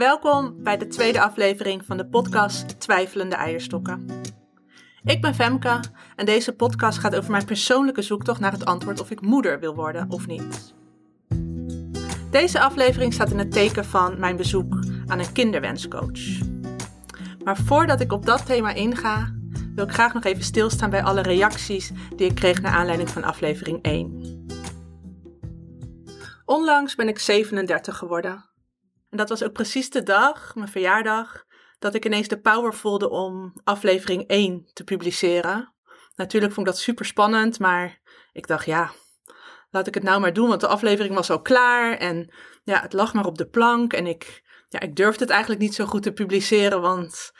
Welkom bij de tweede aflevering van de podcast Twijfelende Eierstokken. Ik ben Femke en deze podcast gaat over mijn persoonlijke zoektocht naar het antwoord of ik moeder wil worden of niet. Deze aflevering staat in het teken van mijn bezoek aan een kinderwenscoach. Maar voordat ik op dat thema inga, wil ik graag nog even stilstaan bij alle reacties die ik kreeg naar aanleiding van aflevering 1. Onlangs ben ik 37 geworden. En dat was ook precies de dag, mijn verjaardag, dat ik ineens de power voelde om aflevering 1 te publiceren. Natuurlijk vond ik dat super spannend, maar ik dacht ja, laat ik het nou maar doen, want de aflevering was al klaar en ja, het lag maar op de plank en ik, ja, ik durfde het eigenlijk niet zo goed te publiceren, want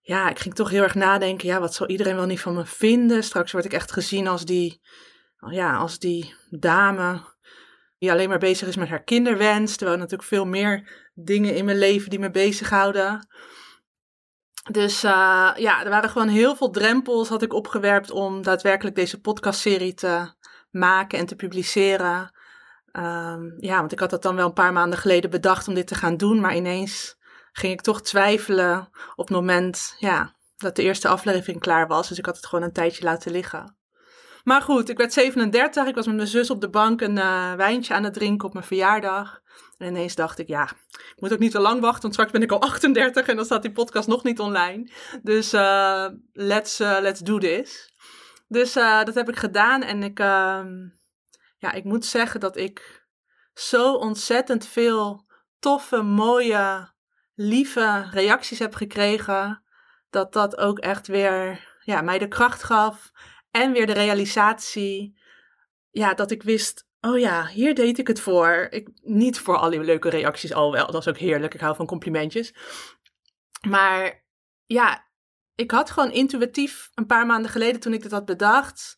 ja, ik ging toch heel erg nadenken, ja, wat zal iedereen wel niet van me vinden? Straks word ik echt gezien als die, ja, als die dame die alleen maar bezig is met haar kinderwens, terwijl natuurlijk veel meer dingen in mijn leven die me bezighouden. Dus uh, ja, er waren gewoon heel veel drempels had ik opgewerpt om daadwerkelijk deze podcastserie te maken en te publiceren. Um, ja, want ik had dat dan wel een paar maanden geleden bedacht om dit te gaan doen, maar ineens ging ik toch twijfelen op het moment ja, dat de eerste aflevering klaar was. Dus ik had het gewoon een tijdje laten liggen. Maar goed, ik werd 37. Ik was met mijn zus op de bank een uh, wijntje aan het drinken op mijn verjaardag. En ineens dacht ik, ja, ik moet ook niet te lang wachten, want straks ben ik al 38 en dan staat die podcast nog niet online. Dus uh, let's, uh, let's do this. Dus dat heb ik gedaan en ik, ehm, ja, ik moet zeggen dat ik zo ontzettend veel toffe, mooie, lieve reacties heb gekregen. Dat dat ook echt weer ja, mij de kracht gaf en weer de realisatie, ja, dat ik wist, oh ja, hier deed ik het voor. Ik, niet voor al die leuke reacties, al wel, dat is ook heerlijk, ik hou van complimentjes. Maar ja, ik had gewoon intuïtief, een paar maanden geleden toen ik dit had bedacht,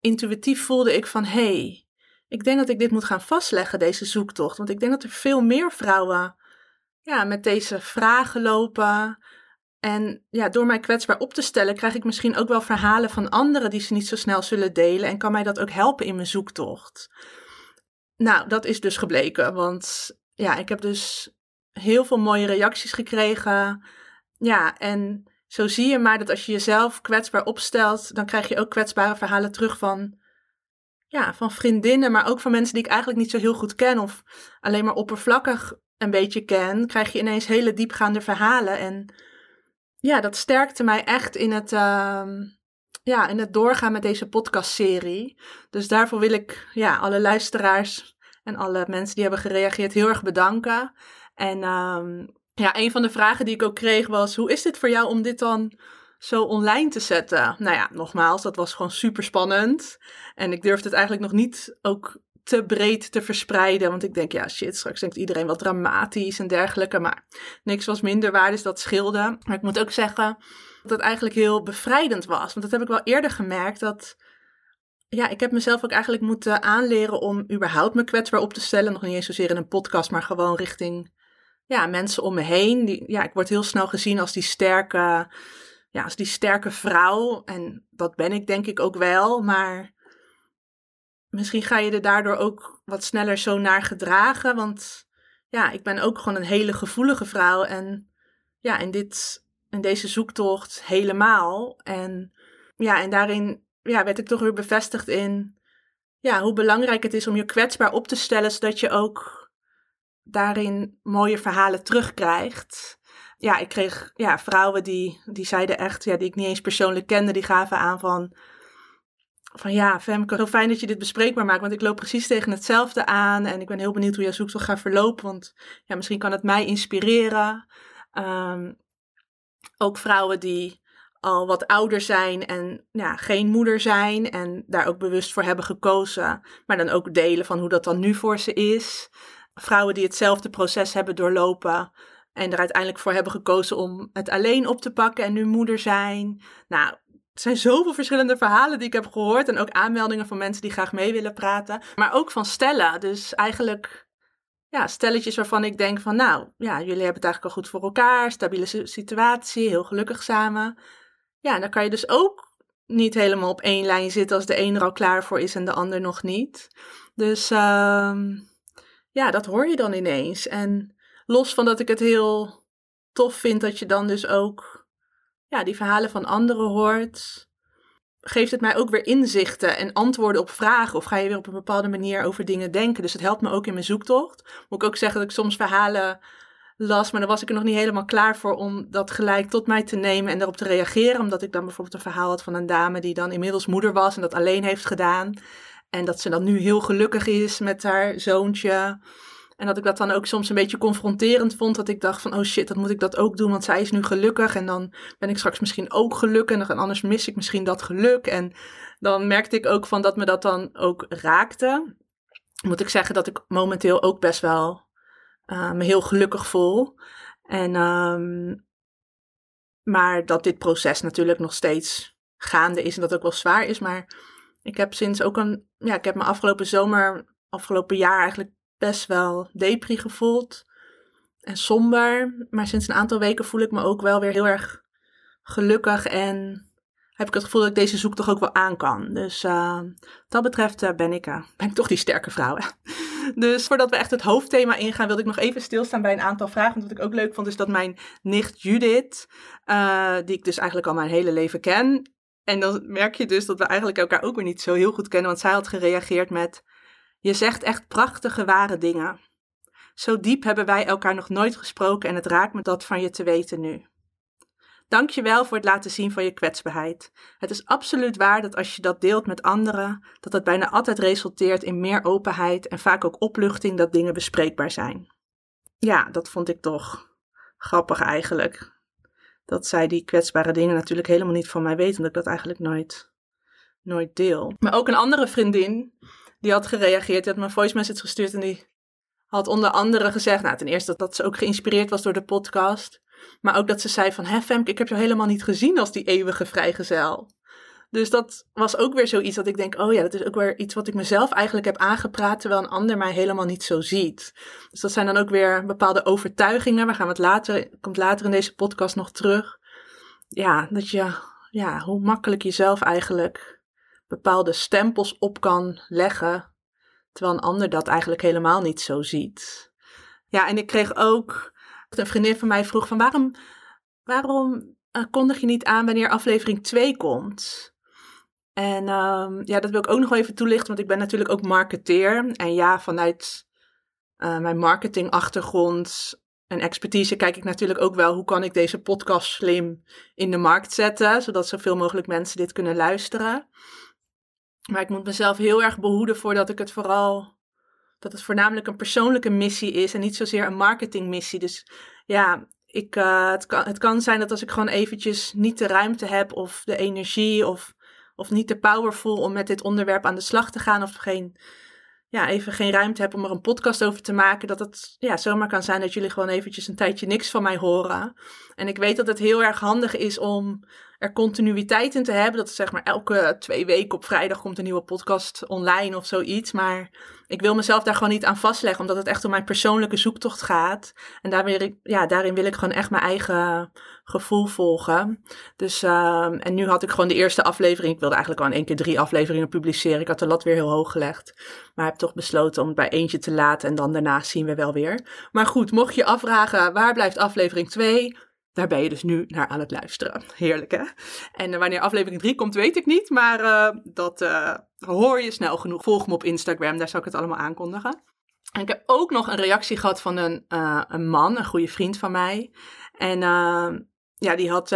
intuïtief voelde ik van, hé, hey, ik denk dat ik dit moet gaan vastleggen, deze zoektocht. Want ik denk dat er veel meer vrouwen ja, met deze vragen lopen. En ja, door mij kwetsbaar op te stellen, krijg ik misschien ook wel verhalen van anderen die ze niet zo snel zullen delen. En kan mij dat ook helpen in mijn zoektocht. Nou, dat is dus gebleken. Want ja, ik heb dus heel veel mooie reacties gekregen. Ja, en zo zie je maar dat als je jezelf kwetsbaar opstelt, dan krijg je ook kwetsbare verhalen terug van, ja, van vriendinnen, maar ook van mensen die ik eigenlijk niet zo heel goed ken of alleen maar oppervlakkig een beetje ken. Krijg je ineens hele diepgaande verhalen. En ja, dat sterkte mij echt in het, uh, ja, in het doorgaan met deze podcastserie. Dus daarvoor wil ik ja, alle luisteraars en alle mensen die hebben gereageerd heel erg bedanken. En uh, ja, een van de vragen die ik ook kreeg was: hoe is dit voor jou om dit dan zo online te zetten? Nou ja, nogmaals, dat was gewoon super spannend. En ik durfde het eigenlijk nog niet ook te breed te verspreiden. Want ik denk, ja, shit, straks denkt iedereen wat dramatisch en dergelijke. Maar niks was minder waar, dus dat scheelde. Maar ik moet ook zeggen dat het eigenlijk heel bevrijdend was. Want dat heb ik wel eerder gemerkt, dat... Ja, ik heb mezelf ook eigenlijk moeten aanleren om überhaupt me kwetsbaar op te stellen. Nog niet eens zozeer in een podcast, maar gewoon richting ja, mensen om me heen. Die, ja, ik word heel snel gezien als die sterke, ja, als die sterke vrouw. En dat ben ik denk ik ook wel. Maar misschien ga je er daardoor ook wat sneller zo naar gedragen. Want ja, ik ben ook gewoon een hele gevoelige vrouw. En ja, in, dit, in deze zoektocht helemaal. En ja, en daarin ja, werd ik toch weer bevestigd in ja, hoe belangrijk het is om je kwetsbaar op te stellen, zodat je ook daarin mooie verhalen terugkrijgt. Ja, ik kreeg ja, vrouwen die, die zeiden echt, ja, die ik niet eens persoonlijk kende, die gaven aan van van ja, Femke, heel fijn dat je dit bespreekbaar maakt, want ik loop precies tegen hetzelfde aan en ik ben heel benieuwd hoe jouw zoektocht gaat verlopen, want ja, misschien kan het mij inspireren. Ehm, ook vrouwen die al wat ouder zijn en ja, geen moeder zijn en daar ook bewust voor hebben gekozen, maar dan ook delen van hoe dat dan nu voor ze is. Vrouwen die hetzelfde proces hebben doorlopen en er uiteindelijk voor hebben gekozen om het alleen op te pakken en nu moeder zijn. Nou, er zijn zoveel verschillende verhalen die ik heb gehoord. En ook aanmeldingen van mensen die graag mee willen praten. Maar ook van stellen. Dus eigenlijk ja, stelletjes waarvan ik denk van nou, ja, jullie hebben het eigenlijk al goed voor elkaar. Stabiele situatie, heel gelukkig samen. Ja, dan kan je dus ook niet helemaal op één lijn zitten als de een er al klaar voor is en de ander nog niet. Dus uh, ja, dat hoor je dan ineens. En los van dat ik het heel tof vind dat je dan dus ook ja, die verhalen van anderen hoort, geeft het mij ook weer inzichten en antwoorden op vragen. Of ga je weer op een bepaalde manier over dingen denken. Dus het helpt me ook in mijn zoektocht. Moet ik ook zeggen dat ik soms verhalen las, maar dan was ik er nog niet helemaal klaar voor om dat gelijk tot mij te nemen en daarop te reageren. Omdat ik dan bijvoorbeeld een verhaal had van een dame die dan inmiddels moeder was en dat alleen heeft gedaan. En dat ze dan nu heel gelukkig is met haar zoontje. En dat ik dat dan ook soms een beetje confronterend vond. Dat ik dacht van, oh shit, dat moet ik dat ook doen. Want zij is nu gelukkig. En dan ben ik straks misschien ook gelukkig. En anders mis ik misschien dat geluk. En dan merkte ik ook van dat me dat dan ook raakte. Moet ik zeggen dat ik momenteel ook best wel uh, me heel gelukkig voel. En, um, maar dat dit proces natuurlijk nog steeds gaande is. En dat ook wel zwaar is. Maar ik heb sinds ook een, ja, ik heb me afgelopen zomer, afgelopen jaar eigenlijk best wel depri gevoeld en somber. Maar sinds een aantal weken voel ik me ook wel weer heel erg gelukkig en heb ik het gevoel dat ik deze zoektocht ook wel aan kan. Dus wat dat betreft uh, ben, ik, uh, ben ik toch die sterke vrouw. dus voordat we echt het hoofdthema ingaan, wilde ik nog even stilstaan bij een aantal vragen. Want wat ik ook leuk vond, is dat mijn nicht Judith, die ik dus eigenlijk al mijn hele leven ken. En dan merk je dus dat we eigenlijk elkaar ook weer niet zo heel goed kennen. Want zij had gereageerd met... Je zegt echt prachtige, ware dingen. Zo diep hebben wij elkaar nog nooit gesproken en het raakt me dat van je te weten nu. Dank je wel voor het laten zien van je kwetsbaarheid. Het is absoluut waar dat als je dat deelt met anderen, dat het bijna altijd resulteert in meer openheid en vaak ook opluchting dat dingen bespreekbaar zijn. Ja, dat vond ik toch grappig eigenlijk. Dat zij die kwetsbare dingen natuurlijk helemaal niet van mij weten, omdat ik dat eigenlijk nooit, nooit deel. Maar ook een andere vriendin die had gereageerd. Die had me een voice message gestuurd en die had onder andere gezegd, nou ten eerste dat, ze ook geïnspireerd was door de podcast. Maar ook dat ze zei van, hè Femke, ik heb jou helemaal niet gezien als die eeuwige vrijgezel. Dus dat was ook weer zoiets dat ik denk, oh ja, dat is ook weer iets wat ik mezelf eigenlijk heb aangepraat, terwijl een ander mij helemaal niet zo ziet. Dus dat zijn dan ook weer bepaalde overtuigingen. We gaan het later, komt later in deze podcast nog terug. Ja, dat je, ja, hoe makkelijk jezelf eigenlijk bepaalde stempels op kan leggen, terwijl een ander dat eigenlijk helemaal niet zo ziet. Ja, en ik kreeg ook, een vriendin van mij vroeg van waarom, waarom uh, kondig je niet aan wanneer aflevering 2 komt? En um, ja, dat wil ik ook nog even toelichten, want ik ben natuurlijk ook marketeer. En ja, vanuit uh, mijn marketingachtergrond en expertise kijk ik natuurlijk ook wel hoe kan ik deze podcast slim in de markt zetten, zodat zoveel mogelijk mensen dit kunnen luisteren. Maar ik moet mezelf heel erg behoeden voordat ik het vooral. dat het voornamelijk een persoonlijke missie is en niet zozeer een marketingmissie. Dus ja, ik, uh, het, kan, het kan zijn dat als ik gewoon eventjes niet de ruimte heb of de energie of, of niet de power om met dit onderwerp aan de slag te gaan of geen ja, even geen ruimte heb om er een podcast over te maken, dat het ja, zomaar kan zijn dat jullie gewoon eventjes een tijdje niks van mij horen. En ik weet dat het heel erg handig is om er continuïteit in te hebben. Dat zeg maar elke twee weken op vrijdag komt een nieuwe podcast online of zoiets. Maar ik wil mezelf daar gewoon niet aan vastleggen, omdat het echt om mijn persoonlijke zoektocht gaat. En ik, ja, daarin wil ik gewoon echt mijn eigen gevoel volgen. Dus, uh, en nu had ik gewoon de eerste aflevering. Ik wilde eigenlijk al in één keer drie afleveringen publiceren. Ik had de lat weer heel hoog gelegd. Maar heb toch besloten om het bij eentje te laten en dan daarna zien we wel weer. Maar goed, mocht je afvragen waar blijft aflevering 2? Daar ben je dus nu naar aan het luisteren. Heerlijk hè? En uh, wanneer aflevering 3 komt, weet ik niet. Maar uh, dat uh, hoor je snel genoeg. Volg me op Instagram, daar zal ik het allemaal aankondigen. En ik heb ook nog een reactie gehad van een, een man, een goede vriend van mij. En ja, die had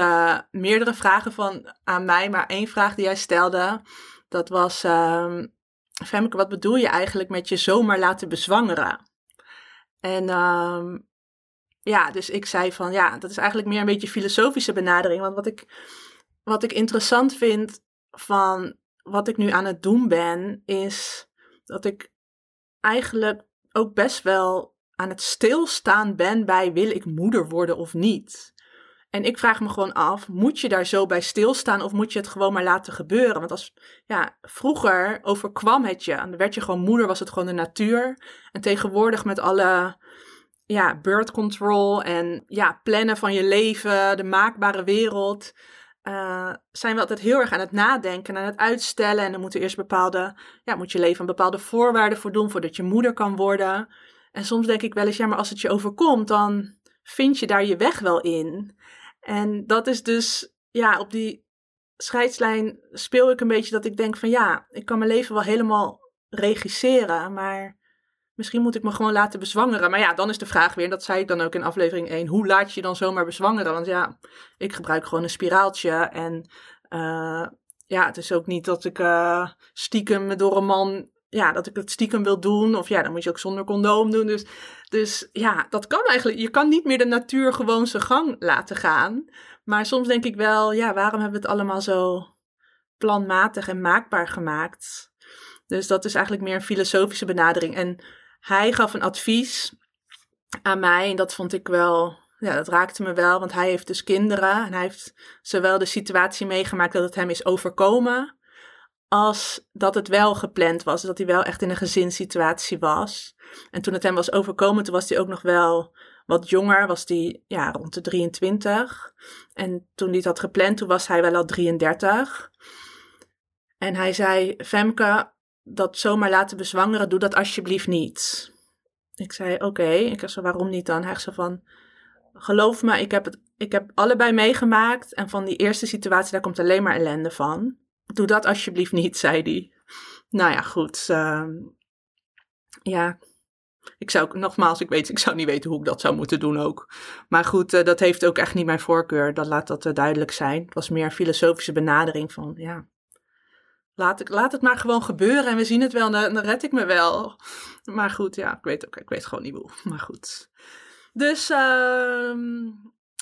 meerdere vragen van, aan mij. Maar één vraag die hij stelde, dat was... Ehm, Femke, wat bedoel je eigenlijk met je zomaar laten bezwangeren? En um, ja, dus ik zei van ja, dat is eigenlijk meer een beetje filosofische benadering. Want wat ik, wat ik interessant vind van wat ik nu aan het doen ben, is dat ik eigenlijk ook best wel aan het stilstaan ben bij wil ik moeder worden of niet. En ik vraag me gewoon af, moet je daar zo bij stilstaan of moet je het gewoon maar laten gebeuren? Want als, ja, vroeger overkwam het je. Dan werd je gewoon moeder, was het gewoon de natuur. En tegenwoordig met alle ja, birth control en ja, plannen van je leven, de maakbare wereld, uh, zijn we altijd heel erg aan het nadenken, aan het uitstellen. En dan moeten eerst bepaalde, ja, moet je leven aan bepaalde voorwaarden voor doen voordat je moeder kan worden. En soms denk ik wel eens, ja, maar als het je overkomt, dan vind je daar je weg wel in. En dat is dus, ja, op die scheidslijn speel ik een beetje dat ik denk van ja, ik kan mijn leven wel helemaal regisseren, maar misschien moet ik me gewoon laten bezwangeren. Maar ja, dan is de vraag weer, en dat zei ik dan ook in aflevering 1, hoe laat je dan zomaar bezwangeren? Want ja, ik gebruik gewoon een spiraaltje en uh, ja, het is ook niet dat ik uh, stiekem door een man, ja, dat ik het stiekem wil doen. Of ja, dan moet je ook zonder condoom doen. Dus, dus ja, dat kan eigenlijk. Je kan niet meer de natuur gewoon zijn gang laten gaan. Maar soms denk ik wel, ja, waarom hebben we het allemaal zo planmatig en maakbaar gemaakt? Dus dat is eigenlijk meer een filosofische benadering. En hij gaf een advies aan mij en dat vond ik wel, ja, dat raakte me wel, want hij heeft dus kinderen en hij heeft zowel de situatie meegemaakt dat het hem is overkomen, als dat het wel gepland was, dat hij wel echt in een gezinssituatie was. En toen het hem was overkomen, toen was hij ook nog wel wat jonger, was hij ja, rond de 23. En toen hij het had gepland, toen was hij wel al 33. En hij zei, Femke, dat zomaar laten bezwangeren, doe dat alsjeblieft niet. Ik zei, oké. Ik zei, waarom niet dan? Hij zei van, geloof me, ik heb, het, ik heb allebei meegemaakt. En van die eerste situatie, daar komt alleen maar ellende van. Doe dat alsjeblieft niet, zei hij. Nou ja, goed. Uh, ja, ik zou, nogmaals, ik weet, ik zou niet weten hoe ik dat zou moeten doen ook. Maar goed, uh, dat heeft ook echt niet mijn voorkeur. Dat laat dat uh, duidelijk zijn. Het was meer een filosofische benadering van, ja, laat, ik, laat het maar gewoon gebeuren en we zien het wel, dan, dan red ik me wel. Maar goed, ja, ik weet ook, ik weet gewoon niet hoe. Maar goed. Dus uh,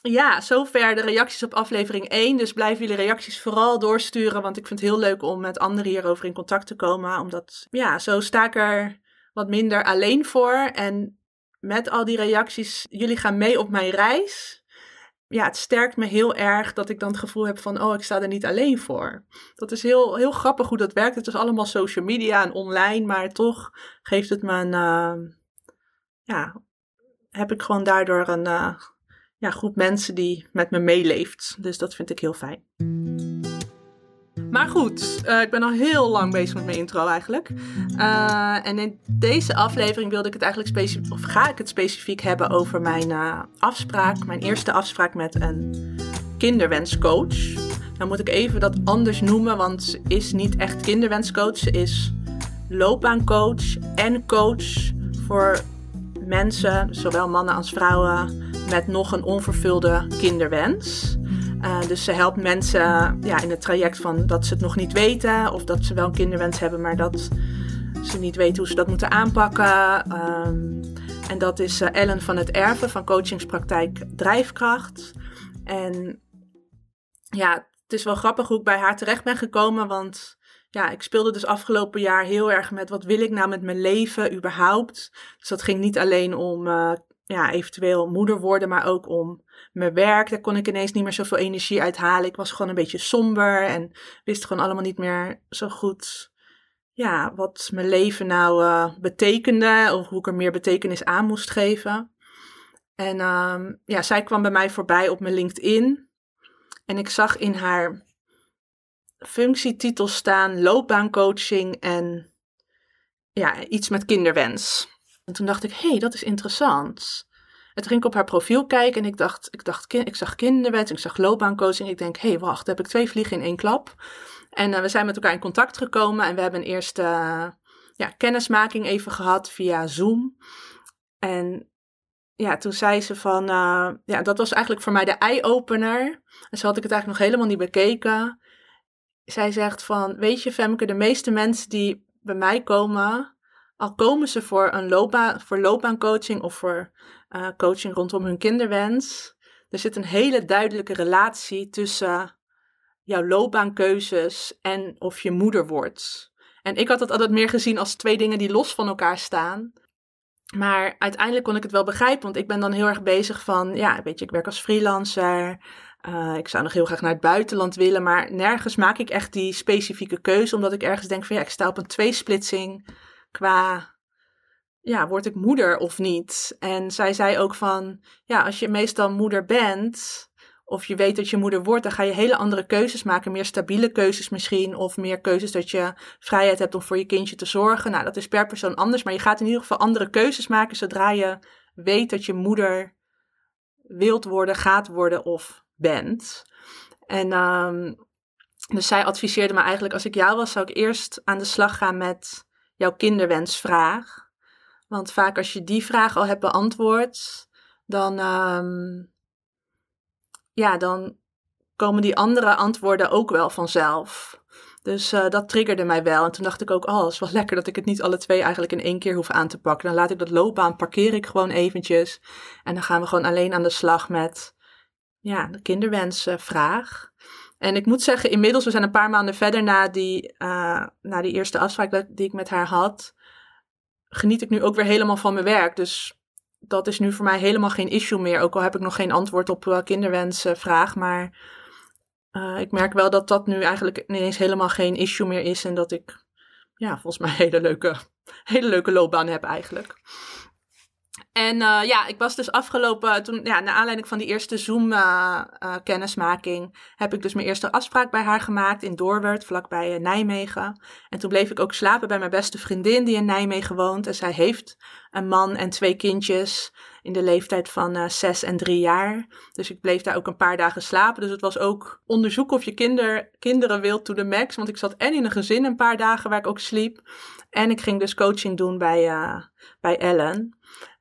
ja, zover de reacties op aflevering 1. Dus blijf jullie reacties vooral doorsturen, want ik vind het heel leuk om met anderen hierover in contact te komen. Omdat, ja, zo sta ik er wat minder alleen voor. En met al die reacties, jullie gaan mee op mijn reis ja, het sterkt me heel erg dat ik dan het gevoel heb van, oh, ik sta er niet alleen voor. Dat is heel, heel grappig hoe dat werkt. Het is allemaal social media en online, maar toch geeft het me een, uh, ja, heb ik gewoon daardoor een uh, ja, groep mensen die met me meeleeft. Dus dat vind ik heel fijn. Maar goed, uh, ik ben al heel lang bezig met mijn intro eigenlijk. Uh, en in deze aflevering wilde ik het eigenlijk of ga ik het specifiek hebben over mijn uh, afspraak, mijn eerste afspraak met een kinderwenscoach. Dan moet ik even dat anders noemen, want ze is niet echt kinderwenscoach. Ze is loopbaancoach en coach voor mensen, zowel mannen als vrouwen, met nog een onvervulde kinderwens. Uh, dus ze helpt mensen ja, in het traject van dat ze het nog niet weten of dat ze wel een kinderwens hebben, maar dat ze niet weten hoe ze dat moeten aanpakken. Um, en dat is uh, Ellen van het Erven van coachingspraktijk Drijfkracht. En ja, het is wel grappig hoe ik bij haar terecht ben gekomen, want ja, ik speelde dus afgelopen jaar heel erg met wat wil ik nou met mijn leven überhaupt. Dus dat ging niet alleen om uh, ja, eventueel moeder worden, maar ook om mijn werk. Daar kon ik ineens niet meer zoveel energie uithalen. Ik was gewoon een beetje somber en wist gewoon allemaal niet meer zo goed ja, wat mijn leven nou uh, betekende of hoe ik er meer betekenis aan moest geven. En uh, ja, zij kwam bij mij voorbij op mijn LinkedIn en ik zag in haar functietitel staan loopbaancoaching en ja, iets met kinderwens. En toen dacht ik, hé, hey, dat is interessant. En ging ik op haar profiel kijken en ik dacht, ik, dacht, ik zag kinderwet, ik zag loopbaancoaching. Ik denk, hé, hey, wacht, heb ik twee vliegen in één klap. En uh, we zijn met elkaar in contact gekomen en we hebben een eerste uh, ja, kennismaking even gehad via Zoom. En ja, toen zei ze van, uh, ja, dat was eigenlijk voor mij de eye-opener. En zo had ik het eigenlijk nog helemaal niet bekeken. Zij zegt van, weet je Femke, de meeste mensen die bij mij komen, al komen ze voor een loopbaan, voor loopbaancoaching of voor uh, coaching rondom hun kinderwens. Er zit een hele duidelijke relatie tussen jouw loopbaankeuzes en of je moeder wordt. En ik had dat altijd meer gezien als twee dingen die los van elkaar staan. Maar uiteindelijk kon ik het wel begrijpen, want ik ben dan heel erg bezig van, ja, weet je, ik werk als freelancer. Uh, ik zou nog heel graag naar het buitenland willen, maar nergens maak ik echt die specifieke keuze, omdat ik ergens denk van, ja, ik sta op een tweesplitsing qua ja, word ik moeder of niet? En zij zei ook van, ja, als je meestal moeder bent, of je weet dat je moeder wordt, dan ga je hele andere keuzes maken. Meer stabiele keuzes misschien. Of meer keuzes dat je vrijheid hebt om voor je kindje te zorgen. Nou, dat is per persoon anders. Maar je gaat in ieder geval andere keuzes maken zodra je weet dat je moeder wilt worden, gaat worden of bent. En um, dus zij adviseerde me eigenlijk, als ik jou was, zou ik eerst aan de slag gaan met jouw kinderwensvraag. Want vaak als je die vraag al hebt beantwoord, dan, um, ja, dan komen die andere antwoorden ook wel vanzelf. Dus uh, dat triggerde mij wel. En toen dacht ik ook, oh, het is wel lekker dat ik het niet alle twee eigenlijk in één keer hoef aan te pakken. Dan laat ik dat loopbaan, parkeer ik gewoon eventjes. En dan gaan we gewoon alleen aan de slag met ja, de kinderwensvraag. En ik moet zeggen, inmiddels, we zijn een paar maanden verder na die, uh, na die eerste afspraak die ik met haar had, geniet ik nu ook weer helemaal van mijn werk. Dus dat is nu voor mij helemaal geen issue meer. Ook al heb ik nog geen antwoord op uh, kinderwensvraag. Maar uh, ik merk wel dat dat nu eigenlijk ineens helemaal geen issue meer is. En dat ik, ja, volgens mij een hele leuke, hele leuke loopbaan heb eigenlijk. En uh, ja, ik was dus afgelopen, toen, ja, naar aanleiding van die eerste Zoom-kennismaking, uh, uh, heb ik dus mijn eerste afspraak bij haar gemaakt in Doorwerth, vlakbij Nijmegen. En toen bleef ik ook slapen bij mijn beste vriendin die in Nijmegen woont. En zij heeft een man en twee kindjes in de leeftijd van zes en drie jaar. Dus ik bleef daar ook een paar dagen slapen. Dus het was ook onderzoeken of je kinder, kinderen wilt to the max. Want ik zat en in een gezin een paar dagen waar ik ook sliep. En ik ging dus coaching doen bij, bij Ellen.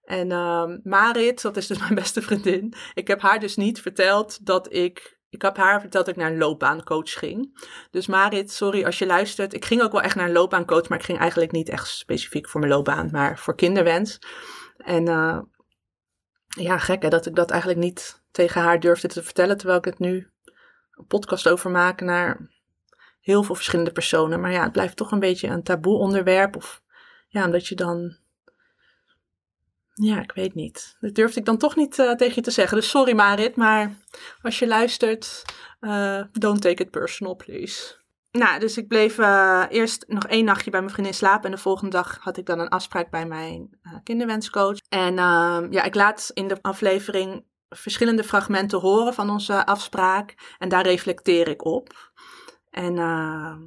En uh, Marit, dat is dus mijn beste vriendin. Ik heb haar dus niet verteld dat ik. Ik heb haar verteld dat ik naar een loopbaancoach ging. Dus Marit, sorry als je luistert. Ik ging ook wel echt naar een loopbaancoach, maar ik ging eigenlijk niet echt specifiek voor mijn loopbaan, maar voor kinderwens. En uh, ja, gek hè, dat ik dat eigenlijk niet tegen haar durfde te vertellen, terwijl ik het nu een podcast over maak naar heel veel verschillende personen. Maar ja, het blijft toch een beetje een taboe onderwerp. Of ja, omdat je dan ja, ik weet niet. Dat durfde ik dan toch niet uh, tegen je te zeggen. Dus sorry Marit, maar als je luistert, uh, don't take it personal, please. Nou, dus ik bleef uh, eerst nog één nachtje bij mijn vriendin slapen. En de volgende dag had ik dan een afspraak bij mijn kinderwenscoach. En ehm, ja, ik laat in de aflevering verschillende fragmenten horen van onze afspraak. En daar reflecteer ik op. En ehm,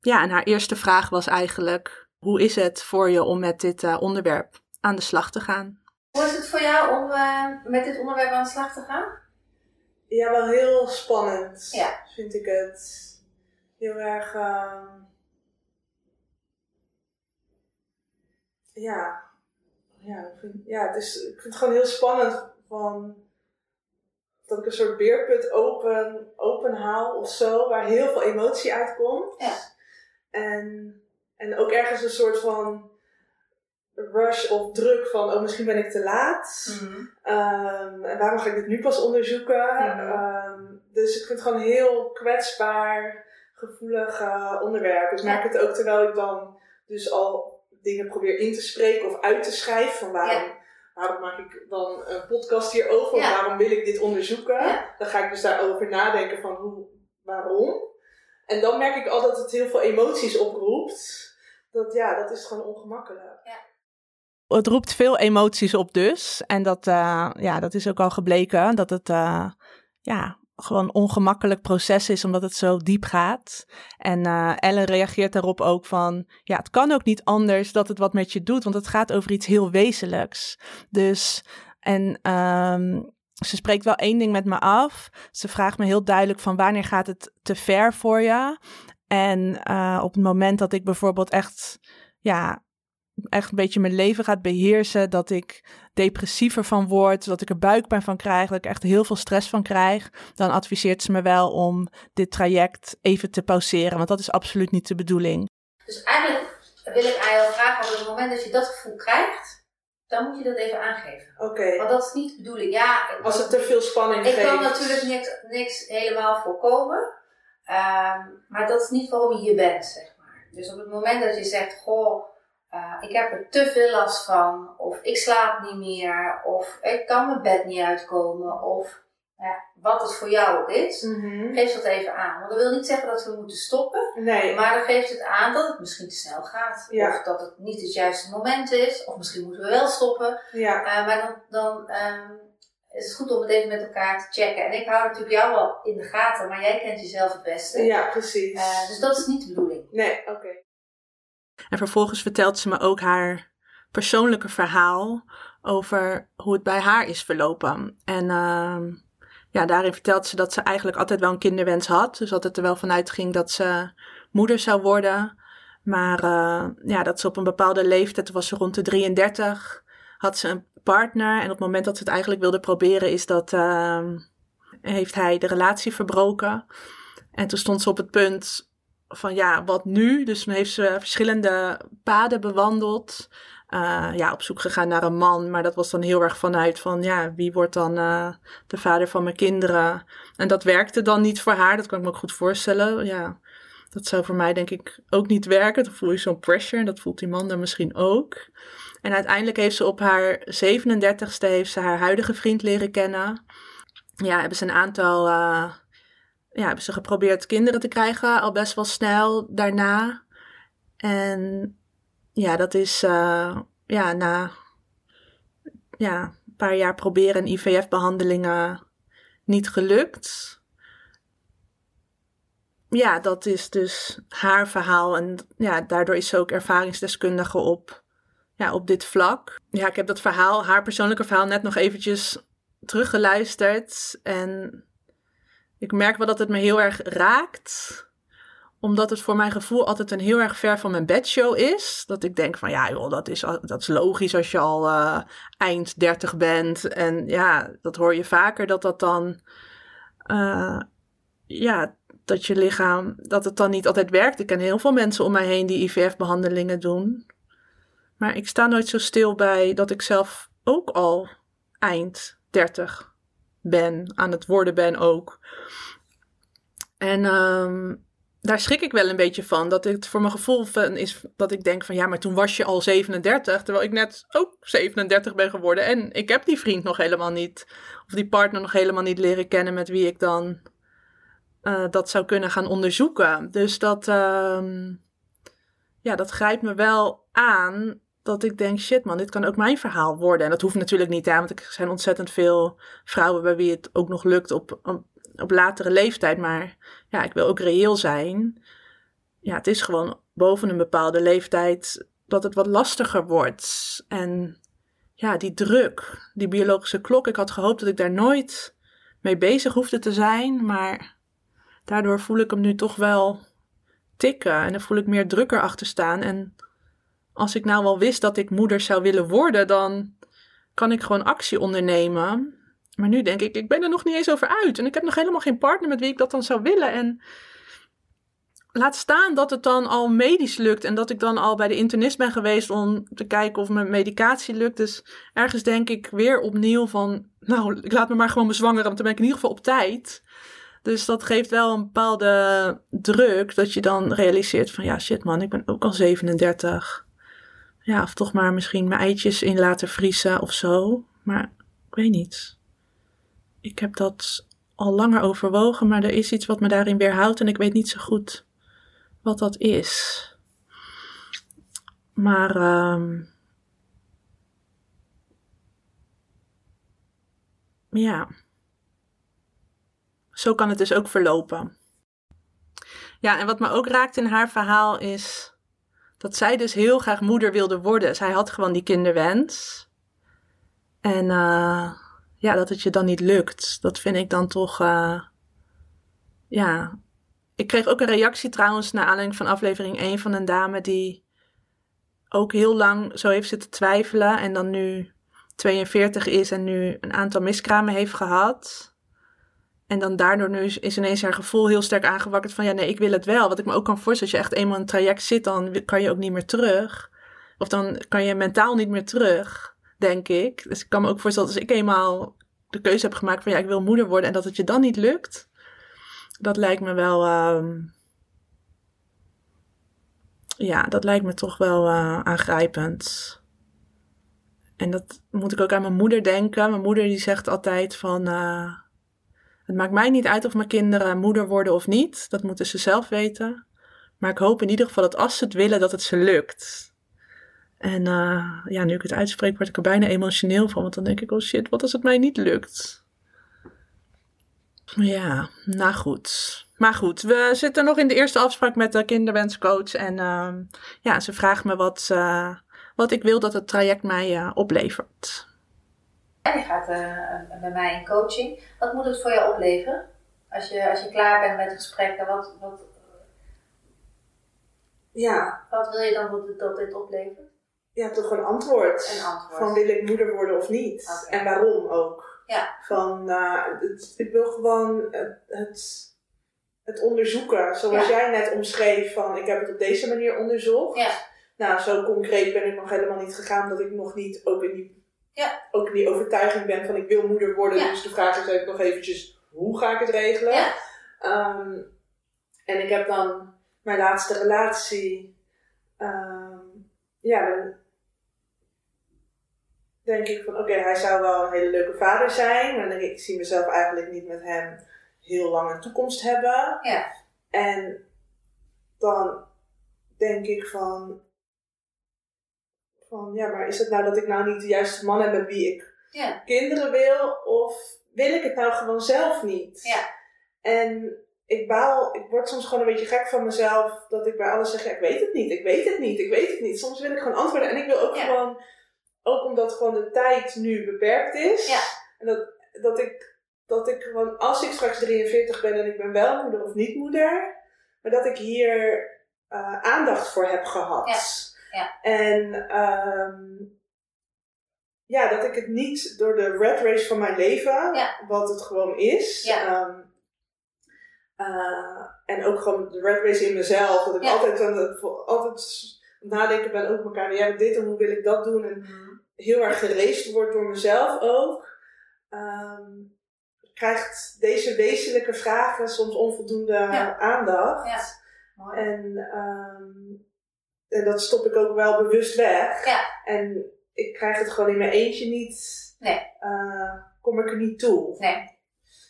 ja, en haar eerste vraag was eigenlijk: hoe is het voor je om met dit onderwerp aan de slag te gaan. Hoe is het voor jou om uh, met dit onderwerp aan de slag te gaan? Ja, wel heel spannend. Ja. Vind ik het. Heel erg. Uh, ja. Ja, ik vind, ja het is, ik vind het gewoon heel spannend van dat ik een soort beerput open, open haal of zo, waar heel veel emotie uitkomt. Ja. En, en ook ergens een soort van rush of druk van, oh misschien ben ik te laat. Mhm. Ehm, en waarom ga ik dit nu pas onderzoeken? Mhm. Ehm, dus ik vind het gewoon een heel kwetsbaar, gevoelig uh, onderwerp. Ik merk het ook terwijl ik dan dus al dingen probeer in te spreken of uit te schrijven van waarom. Waarom maak ik dan een podcast hierover? Ja. Waarom wil ik dit onderzoeken? Dan ga ik dus daarover nadenken van hoe, waarom. En dan merk ik al dat het heel veel emoties oproept. Dat ja, dat is gewoon ongemakkelijk. Ja het roept veel emoties op dus. En dat, uh, ja, dat is ook al gebleken. Dat het uh, ja, gewoon ongemakkelijk proces is, omdat het zo diep gaat. En uh, Ellen reageert daarop ook van... Ja, het kan ook niet anders dat het wat met je doet. Want het gaat over iets heel wezenlijks. Dus... En um, ze spreekt wel één ding met me af. Ze vraagt me heel duidelijk van wanneer gaat het te ver voor je? En op het moment dat ik bijvoorbeeld echt ja, echt een beetje mijn leven gaat beheersen. Dat ik depressiever van word, dat ik er buikpijn van krijg, dat ik echt heel veel stress van krijg. Dan adviseert ze me wel om dit traject even te pauzeren, want dat is absoluut niet de bedoeling. Dus eigenlijk wil ik aan jou vragen, op het moment dat je dat gevoel krijgt, dan moet je dat even aangeven. Oké. Want dat is niet de bedoeling. Ja, Als het te veel spanning ik geeft. Ik kan natuurlijk niks, niks helemaal voorkomen. Um, maar dat is niet waarom je hier bent, zeg maar. Dus op het moment dat je zegt, goh, uh, ik heb er te veel last van, of ik slaap niet meer, of ik kan mijn bed niet uitkomen, of ja, wat het voor jou ook is, mm geef dat even aan. Want dat wil niet zeggen dat we moeten stoppen, nee. maar dan geeft het aan dat het misschien te snel gaat, of dat het niet het juiste moment is, of misschien moeten we wel stoppen. Ja. Uh, maar dan, dan um, is het goed om het even met elkaar te checken. En ik hou natuurlijk jou wel in de gaten, maar jij kent jezelf het beste. Ja, precies. Uh, dus dat is niet de bedoeling. Nee, oké. En vervolgens vertelt ze me ook haar persoonlijke verhaal over hoe het bij haar is verlopen. En uh, ja, daarin vertelt ze dat ze eigenlijk altijd wel een kinderwens had. Dus dat het er wel vanuit ging dat ze moeder zou worden. Maar uh, ja, dat ze op een bepaalde leeftijd, was ze rond de 33, had ze een partner. En op het moment dat ze het eigenlijk wilde proberen, is dat, uh, heeft hij de relatie verbroken. En toen stond ze op het punt van ja, wat nu? Dus heeft ze verschillende paden bewandeld. Uh, ja, op zoek gegaan naar een man. Maar dat was dan heel erg vanuit van ja, wie wordt dan uh, de vader van mijn kinderen? En dat werkte dan niet voor haar. Dat kan ik me ook goed voorstellen. Ja, dat zou voor mij denk ik ook niet werken. Dan voel je zo'n pressure. En dat voelt die man dan misschien ook. En uiteindelijk heeft ze op haar 37ste heeft ze haar huidige vriend leren kennen. Ja, hebben ze een aantal. Uh, ja, hebben ze geprobeerd kinderen te krijgen. Al best wel snel daarna. En ja, dat is uh, ja, na ja, een paar jaar proberen IVF-behandelingen niet gelukt. Ja, dat is dus haar verhaal. En ja, daardoor is ze ook ervaringsdeskundige op, ja, op dit vlak. Ja, ik heb dat verhaal, haar persoonlijke verhaal, net nog eventjes teruggeluisterd. En ik merk wel dat het me heel erg raakt omdat het voor mijn gevoel altijd een heel erg ver van mijn bedshow is. Dat ik denk van ja joh, dat is, dat is logisch als je al uh, eind 30 bent. En ja, dat hoor je vaker dat dat dan... Uh, ja, dat je lichaam, dat het dan niet altijd werkt. Ik ken heel veel mensen om mij heen die IVF-behandelingen doen. Maar ik sta nooit zo stil bij dat ik zelf ook al eind 30 ben, aan het worden ben ook. En um, daar schrik ik wel een beetje van. Dat het voor mijn gevoel van is dat ik denk van ja, maar toen was je al 37. Terwijl ik net ook 37 ben geworden. En ik heb die vriend nog helemaal niet. Of die partner nog helemaal niet leren kennen met wie ik dan uh, dat zou kunnen gaan onderzoeken. Dus dat, uh, ja, dat grijpt me wel aan. Dat ik denk, shit man, dit kan ook mijn verhaal worden. En dat hoeft natuurlijk niet, aan, want er zijn ontzettend veel vrouwen bij wie het ook nog lukt op, op op latere leeftijd. Maar ja, ik wil ook reëel zijn. Ja, het is gewoon boven een bepaalde leeftijd dat het wat lastiger wordt. En ja, die druk, die biologische klok. Ik had gehoopt dat ik daar nooit mee bezig hoefde te zijn. Maar daardoor voel ik hem nu toch wel tikken. En dan voel ik meer drukker achter staan. En als ik nou wel wist dat ik moeder zou willen worden, dan kan ik gewoon actie ondernemen. Maar nu denk ik, ik ben er nog niet eens over uit. En ik heb nog helemaal geen partner met wie ik dat dan zou willen. En laat staan dat het dan al medisch lukt. En dat ik dan al bij de internist ben geweest om te kijken of mijn medicatie lukt. Dus ergens denk ik weer opnieuw van, nou, ik laat me maar gewoon bezwangeren. Want dan ben ik in ieder geval op tijd. Dus dat geeft wel een bepaalde druk. Dat je dan realiseert van, ja shit man, ik ben ook al 37. Ja, of toch maar misschien mijn eitjes in laten vriezen of zo. Maar ik weet niet ik heb dat al langer overwogen, maar er is iets wat me daarin weerhoudt en ik weet niet zo goed wat dat is. Maar um, ja, zo kan het dus ook verlopen. Ja, en wat me ook raakt in haar verhaal is dat zij dus heel graag moeder wilde worden. Zij had gewoon die kinderwens. En uh, ja, dat het je dan niet lukt. Dat vind ik dan toch, uh, ja. Ik kreeg ook een reactie trouwens naar aanleiding van aflevering 1 van een dame die ook heel lang zo heeft zitten twijfelen en dan nu 42 is en nu een aantal miskramen heeft gehad. En dan daardoor nu is ineens haar gevoel heel sterk aangewakkerd van ja, nee, ik wil het wel. Wat ik me ook kan voorstellen, als je echt eenmaal een traject zit, dan kan je ook niet meer terug. Of dan kan je mentaal niet meer terug denk ik. Dus ik kan me ook voorstellen, als ik eenmaal de keuze heb gemaakt van ja, ik wil moeder worden en dat het je dan niet lukt, dat lijkt me wel. Uh, ja, dat lijkt me toch wel uh, aangrijpend. En dat moet ik ook aan mijn moeder denken. Mijn moeder die zegt altijd van. Uh, het maakt mij niet uit of mijn kinderen moeder worden of niet. Dat moeten ze zelf weten. Maar ik hoop in ieder geval dat als ze het willen, dat het ze lukt. En uh, ja, nu ik het uitspreek, word ik er bijna emotioneel van. Want dan denk ik, oh shit, wat als het mij niet lukt? Ja, nou goed. Maar goed, we zitten nog in de eerste afspraak met de kinderwenscoach. En uh, ja, ze vraagt me wat, uh, wat ik wil dat het traject mij uh, oplevert. En je gaat bij mij in coaching. Wat moet het voor je opleveren? Als je, als je klaar bent met gesprekken, wat, wat, ja. wat wil je dan dat, dat dit oplevert? Ja, toch een antwoord. Een antwoord. Van wil ik moeder worden of niet? En waarom ook? Ja. Van, uh, het, ik wil gewoon het, het, het onderzoeken. Zoals Ja. jij net omschreef van ik heb het op deze manier onderzocht. Ja. Nou, zo concreet ben ik nog helemaal niet gegaan dat ik nog niet ook in die, Ja. ook in die overtuiging ben van ik wil moeder worden. Ja. Dus de vraag is eigenlijk nog eventjes hoe ga ik het regelen? Ja. Ehm, en ik heb dan mijn laatste relatie. ehm, ja, dan denk ik van oké, hij zou wel een hele leuke vader zijn. Maar dan denk ik, ik zie mezelf eigenlijk niet met hem heel lang een toekomst hebben. Ja. En dan denk ik van, van ja, maar is het nou dat ik nou niet de juiste man heb met wie ik Ja. kinderen wil? Of wil ik het nou gewoon zelf niet? Ja. En ik baal, ik word soms gewoon een beetje gek van mezelf dat ik bij alles zeg, ja, ik weet het niet, ik weet het niet, ik weet het niet. Soms wil ik gewoon antwoorden en ik wil ook Ja. gewoon, ook omdat gewoon de tijd nu beperkt is. Ja. En dat, dat ik, dat ik gewoon, als ik straks 43 ben en ik ben wel moeder of niet moeder, maar dat ik hier eh, aandacht voor heb gehad. Ja. Ja. En ehm, ja, dat ik het niet door de red race van mijn leven, Ja. wat het gewoon is. Ja. ehm, eh, en ook gewoon de red race in mezelf. Dat ik Ja. altijd, aan het- altijd nadenken ben over mijn carrière, dit en hoe wil ik dat doen. En heel erg gereest wordt door mezelf ook. ehm, krijgt deze wezenlijke vragen soms onvoldoende Ja. aandacht. Ja. En, ehm, en dat stop ik ook wel bewust weg. Ja. En ik krijg het gewoon in mijn eentje niet. Nee. eh, kom ik er niet toe. Nee.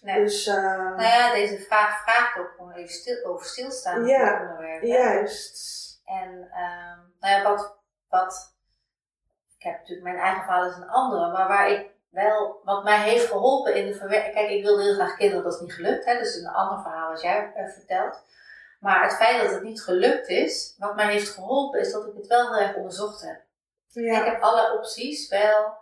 Nee. Dus eh, Nou ja, deze vraag vraagt ook gewoon even stil, over stilstaan Ja. op het onderwerp. juist. En ehm, nou ja, wat, wat, ik heb natuurlijk mijn eigen verhaal is een andere, maar waar ik wel, wat mij heeft geholpen in de verwerking, kijk ik wilde heel graag kinderen, dat is niet gelukt, hè, dus een ander verhaal als jij eh, vertelt. Maar het feit dat het niet gelukt is, wat mij heeft geholpen, is dat ik het wel heel erg onderzocht heb. Ik heb alle opties wel,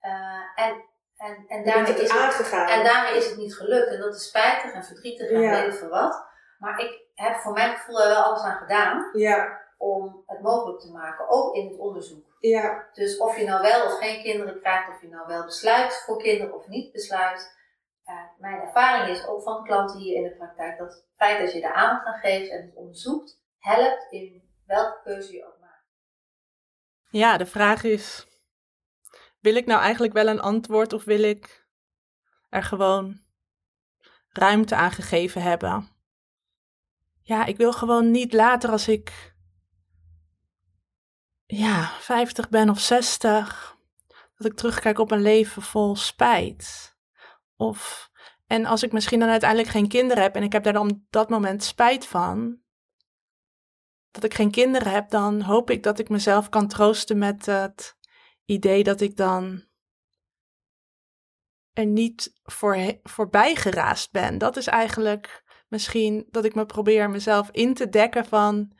eh, en, en, en daarmee is het en daarmee is het niet gelukt. En dat is spijtig en verdrietig en Ja. weet ik veel wat. Maar ik heb voor mijn gevoel er wel alles aan gedaan ja, om het mogelijk te maken, ook in het onderzoek. ja, Dus of je nou wel of geen kinderen krijgt, of je nou wel besluit voor kinderen of niet besluit. Mijn ervaring is ook van klanten hier in de praktijk dat het feit dat je de aandacht aan geeft en het onderzoekt, helpt in welke keuze je ook maakt. Ja, de vraag is: wil ik nou eigenlijk wel een antwoord of wil ik er gewoon ruimte aan gegeven hebben? Ja, ik wil gewoon niet later als ik ja, 50 ben of 60, dat ik terugkijk op een leven vol spijt. En als ik misschien dan uiteindelijk geen kinderen heb en ik heb daar dan dat moment spijt van, dat ik geen kinderen heb, dan hoop ik dat ik mezelf kan troosten met het idee dat ik dan er niet voor, voorbij geraast ben. Dat is eigenlijk misschien dat ik me probeer mezelf in te dekken van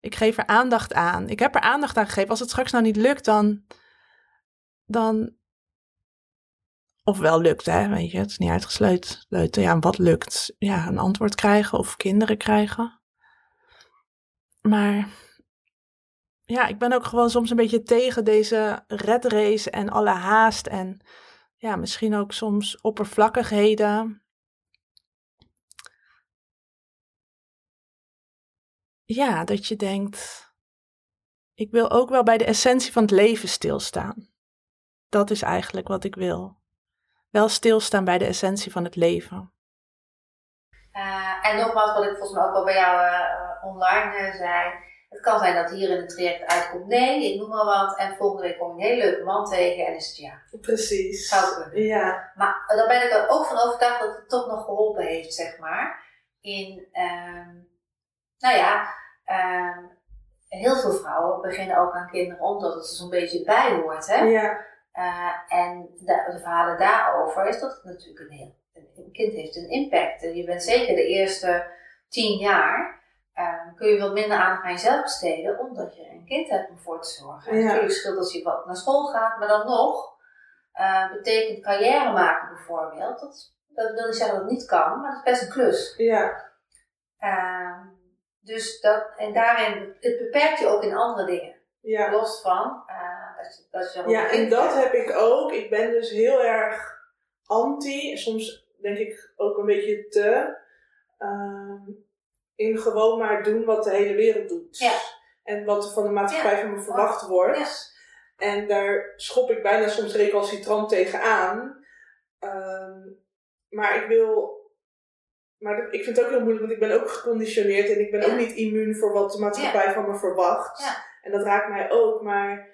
ik geef er aandacht aan. Ik heb er aandacht aan gegeven. Als het straks nou niet lukt, dan. dan of wel lukt, hè, weet je, het is niet uitgesloten. Ja, wat lukt? Ja, een antwoord krijgen of kinderen krijgen. Maar ja, ik ben ook gewoon soms een beetje tegen deze red race en alle haast en ja, misschien ook soms oppervlakkigheden. Ja, dat je denkt, ik wil ook wel bij de essentie van het leven stilstaan. Dat is eigenlijk wat ik wil. Wel stilstaan bij de essentie van het leven. Uh, en nogmaals, wat ik volgens mij ook al bij jou uh, online uh, zei. Het kan zijn dat hier in het traject uitkomt nee, ik noem maar wat. En volgende week kom je een hele leuke man tegen en is het ja. Precies. Zou kunnen. Ja. Maar daar ben ik er ook van overtuigd dat het toch nog geholpen heeft, zeg maar. In, um, nou ja, um, heel veel vrouwen beginnen ook aan kinderen omdat het er zo'n beetje bij hoort. Hè? Ja. Uh, en de, de, verhalen daarover is dat het natuurlijk een heel. Een kind heeft een impact. Je bent zeker de eerste tien jaar. Uh, kun je wat minder aandacht aan jezelf besteden, omdat je een kind hebt om voor te zorgen. Ja. Natuurlijk scheelt als je wat naar school gaat, maar dan nog uh, betekent carrière maken bijvoorbeeld. Dat, dat wil niet zeggen dat het niet kan, maar dat is best een klus. Ja. Dus dat, en daarin, het beperkt je ook in andere dingen. Ja. Los van dat dat Ja, en dat heb ik ook. Ik ben dus heel erg anti, soms denk ik ook een beetje te, uh, in gewoon maar doen wat de hele wereld doet. Ja. En wat er van de maatschappij van me verwacht wordt. En daar schop ik bijna soms recalcitrant tegenaan. Um, maar ik wil maar ik vind het ook heel moeilijk, want ik ben ook geconditioneerd en ik ben ook niet immuun voor wat de maatschappij van me verwacht. Ja. En dat raakt mij ook, maar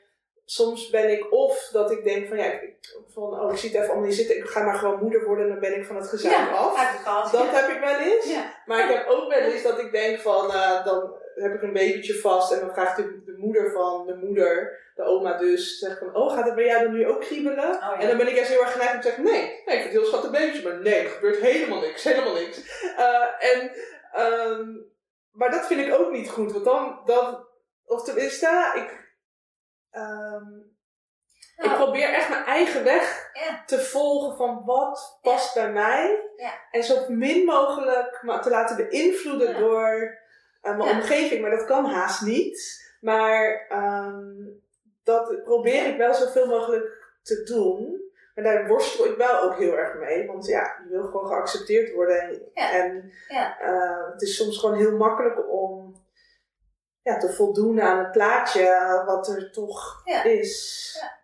soms ben ik of dat ik denk van ja, ik, van, oh, ik zie het even allemaal niet zitten, ik ga maar gewoon moeder worden en dan ben ik van het gezin af. Dat heb ik wel eens. Maar ik heb ook wel eens dat ik denk van, uh, dan heb ik een babytje vast en dan vraagt de, de moeder van de moeder, de oma dus, zegt van, oh gaat het bij jou dan nu ook kriebelen? Oh, ja. En dan ben ik juist heel erg geneigd om te zeggen, nee, nee, ik vind het heel schattig babytje, maar nee, er gebeurt helemaal niks, helemaal niks. Uh, en, um, maar dat vind ik ook niet goed, want dan, dan of tenminste, ik, um, nou, ik probeer echt mijn eigen weg ja. te volgen van wat past bij mij. Ja. En zo min mogelijk me te laten beïnvloeden door uh, mijn omgeving. Maar dat kan haast niet. Maar um, dat probeer ik wel zoveel mogelijk te doen. Maar daar worstel ik wel ook heel erg mee. Want ja, je wil gewoon geaccepteerd worden. En uh, het is soms gewoon heel makkelijk om ja, te voldoen aan het plaatje wat er toch is. Ja.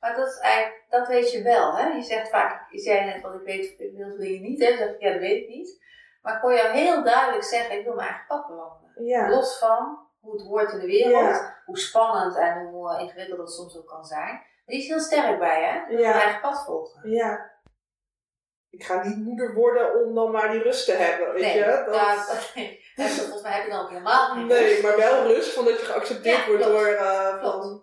Maar dat, is eigenlijk, dat weet je wel, hè? Je zegt vaak, je zei net wat ik weet, ik wil, je niet, hè? Dan zeg ik, ja, dat weet ik niet. Maar ik kon jou heel duidelijk zeggen, ik wil mijn eigen pad bewandelen. Ja. Los van hoe het wordt in de wereld, hoe spannend en hoe ingewikkeld dat soms ook kan zijn. Die is heel sterk bij, hè? Je wil mijn eigen pad volgen. Ja. Ik ga niet moeder worden om dan maar die rust te hebben, weet nee, je? Dat... Ja, okay. volgens mij heb je dan ook helemaal niet Nee, rust. maar wel rust van dat je geaccepteerd Ja, wordt klopt. door... Uh, van,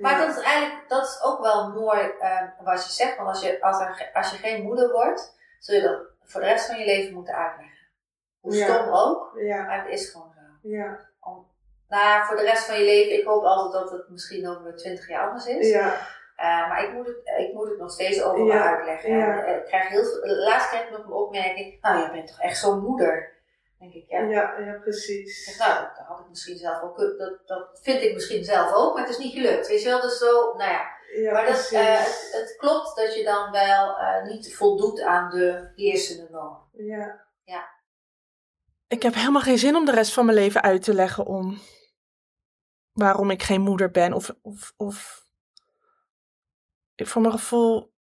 Maar dat is eigenlijk, dat is ook wel mooi uh, wat je zegt. Want als je, als, er, als je geen moeder wordt, zul je dat voor de rest van je leven moeten uitleggen. Hoe stom ook, Ja, maar het is gewoon zo. ja, Om, nou ja, voor de rest van je leven, ik hoop altijd dat het misschien over 20 jaar anders is. ja, Uh, maar ik moet, het, ik moet het nog steeds overal Ja, uitleggen. ja. En, uh, ik krijg heel veel, laatst kreeg ik nog een opmerking, nou je bent toch echt zo'n moeder. Denk ik, ja. ja, ja, Ik precies. zeg, nou, dat had ik misschien zelf ook, dat, dat vind ik misschien zelf ook, maar het is niet gelukt. Weet je wel, dus zo, nou ja. Ja, Maar dat, eh, het, het klopt dat je dan wel eh, niet voldoet aan de heersende norm. ja, Ik heb helemaal geen zin om de rest van mijn leven uit te leggen om waarom ik geen moeder ben. Of, of, of voor mijn gevoel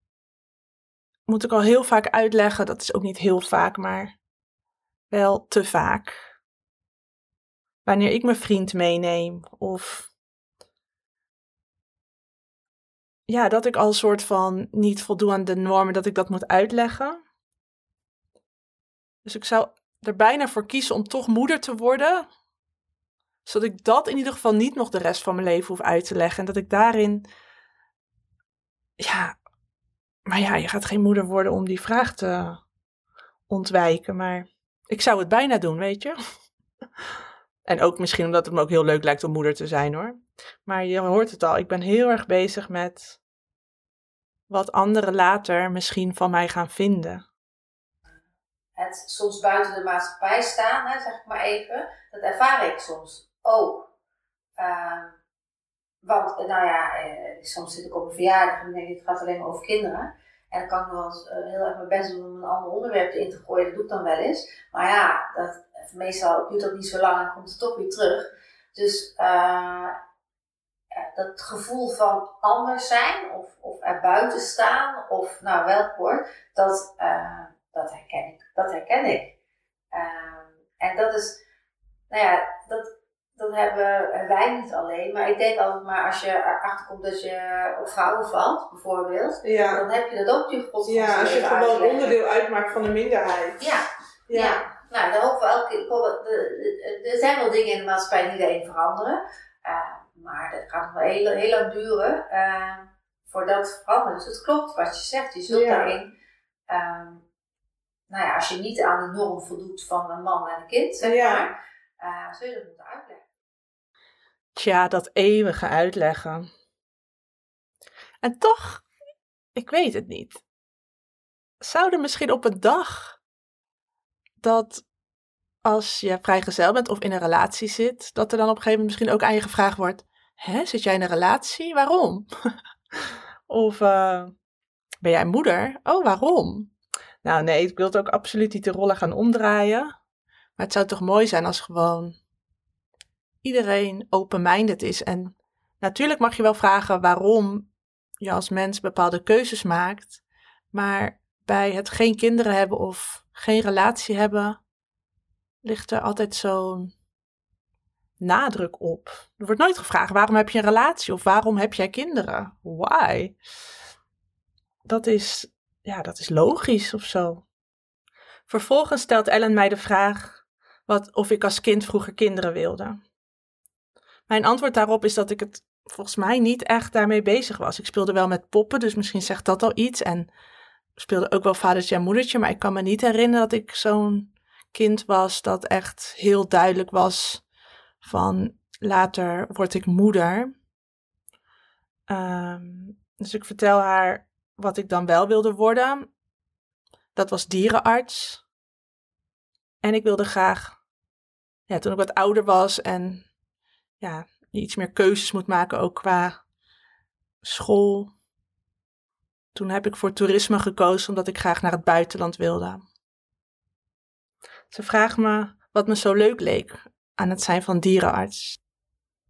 moet ik al heel vaak uitleggen. Dat is ook niet heel vaak, maar wel te vaak. Wanneer ik mijn vriend meeneem of ja, dat ik al een soort van niet voldoe aan de normen, dat ik dat moet uitleggen. Dus ik zou er bijna voor kiezen om toch moeder te worden. Zodat ik dat in ieder geval niet nog de rest van mijn leven hoef uit te leggen. En dat ik daarin. Ja. Maar ja, je gaat geen moeder worden om die vraag te ontwijken. Maar ik zou het bijna doen, weet je. En ook misschien omdat het me ook heel leuk lijkt om moeder te zijn hoor. Maar je hoort het al, ik ben heel erg bezig met wat anderen later misschien van mij gaan vinden. Het soms buiten de maatschappij staan, hè, zeg ik maar even, dat ervaar ik soms ook. Ehm, want, nou ja, eh, soms zit ik op een verjaardag en denk ik, het gaat alleen maar over kinderen. En dan kan ik wel eh, heel erg mijn best doen om een ander onderwerp erin te gooien. Dat doe ik dan wel eens. Maar ja, dat, meestal duurt dat niet zo lang en komt het toch weer terug. Dus ja, dat gevoel van anders zijn of, of erbuiten staan of nou welk woord, dat, eh, dat herken ik. Dat herken ik. Ehm, en dat is, nou ja, dat, dat hebben wij niet alleen. Maar ik denk altijd maar als je erachter komt dat je op vrouwen valt, bijvoorbeeld, Ja, dan heb je dat ook natuurlijk God ja als je gewoon onderdeel uitmaakt van een minderheid. Ja, ja. ja. Nou, daar hopen we elke. Er zijn wel dingen in de maatschappij die daarin veranderen. Uh, maar dat gaat nog wel heel, heel lang duren uh, voordat het verandert. Dus het klopt wat je zegt. Je zult daarin. Um, nou ja, als je niet aan de norm voldoet van een man en een kind, zeg maar, uh, zul je dat moeten uitleggen. Tja, dat eeuwige uitleggen. En toch, ik weet het niet. Zou er misschien op een dag dat als je vrijgezel bent of in een relatie zit, dat er dan op een gegeven moment misschien ook aan je gevraagd wordt: Hè, zit jij in een relatie? Waarom? of uh, ben jij moeder? Oh, waarom? Nou, nee, ik wil het ook absoluut niet de rollen gaan omdraaien. Maar het zou toch mooi zijn als gewoon iedereen open-minded is. En natuurlijk mag je wel vragen waarom je als mens bepaalde keuzes maakt. Maar bij het geen kinderen hebben of geen relatie hebben, ligt er altijd zo'n nadruk op. Er wordt nooit gevraagd waarom heb je een relatie of waarom heb jij kinderen? Why? Dat is, ja, dat is logisch of zo. Vervolgens stelt Ellen mij de vraag wat, of ik als kind vroeger kinderen wilde. Mijn antwoord daarop is dat ik het volgens mij niet echt daarmee bezig was. Ik speelde wel met poppen, dus misschien zegt dat al iets. En speelde ook wel vadertje en moedertje, maar ik kan me niet herinneren dat ik zo'n kind was dat echt heel duidelijk was van later word ik moeder. Ehm, dus ik vertel haar wat ik dan wel wilde worden. Dat was dierenarts. En ik wilde graag, ja, toen ik wat ouder was en ja, iets meer keuzes moet maken, ook qua school. Toen heb ik voor toerisme gekozen omdat ik graag naar het buitenland wilde. Ze vraagt me wat me zo leuk leek aan het zijn van dierenarts.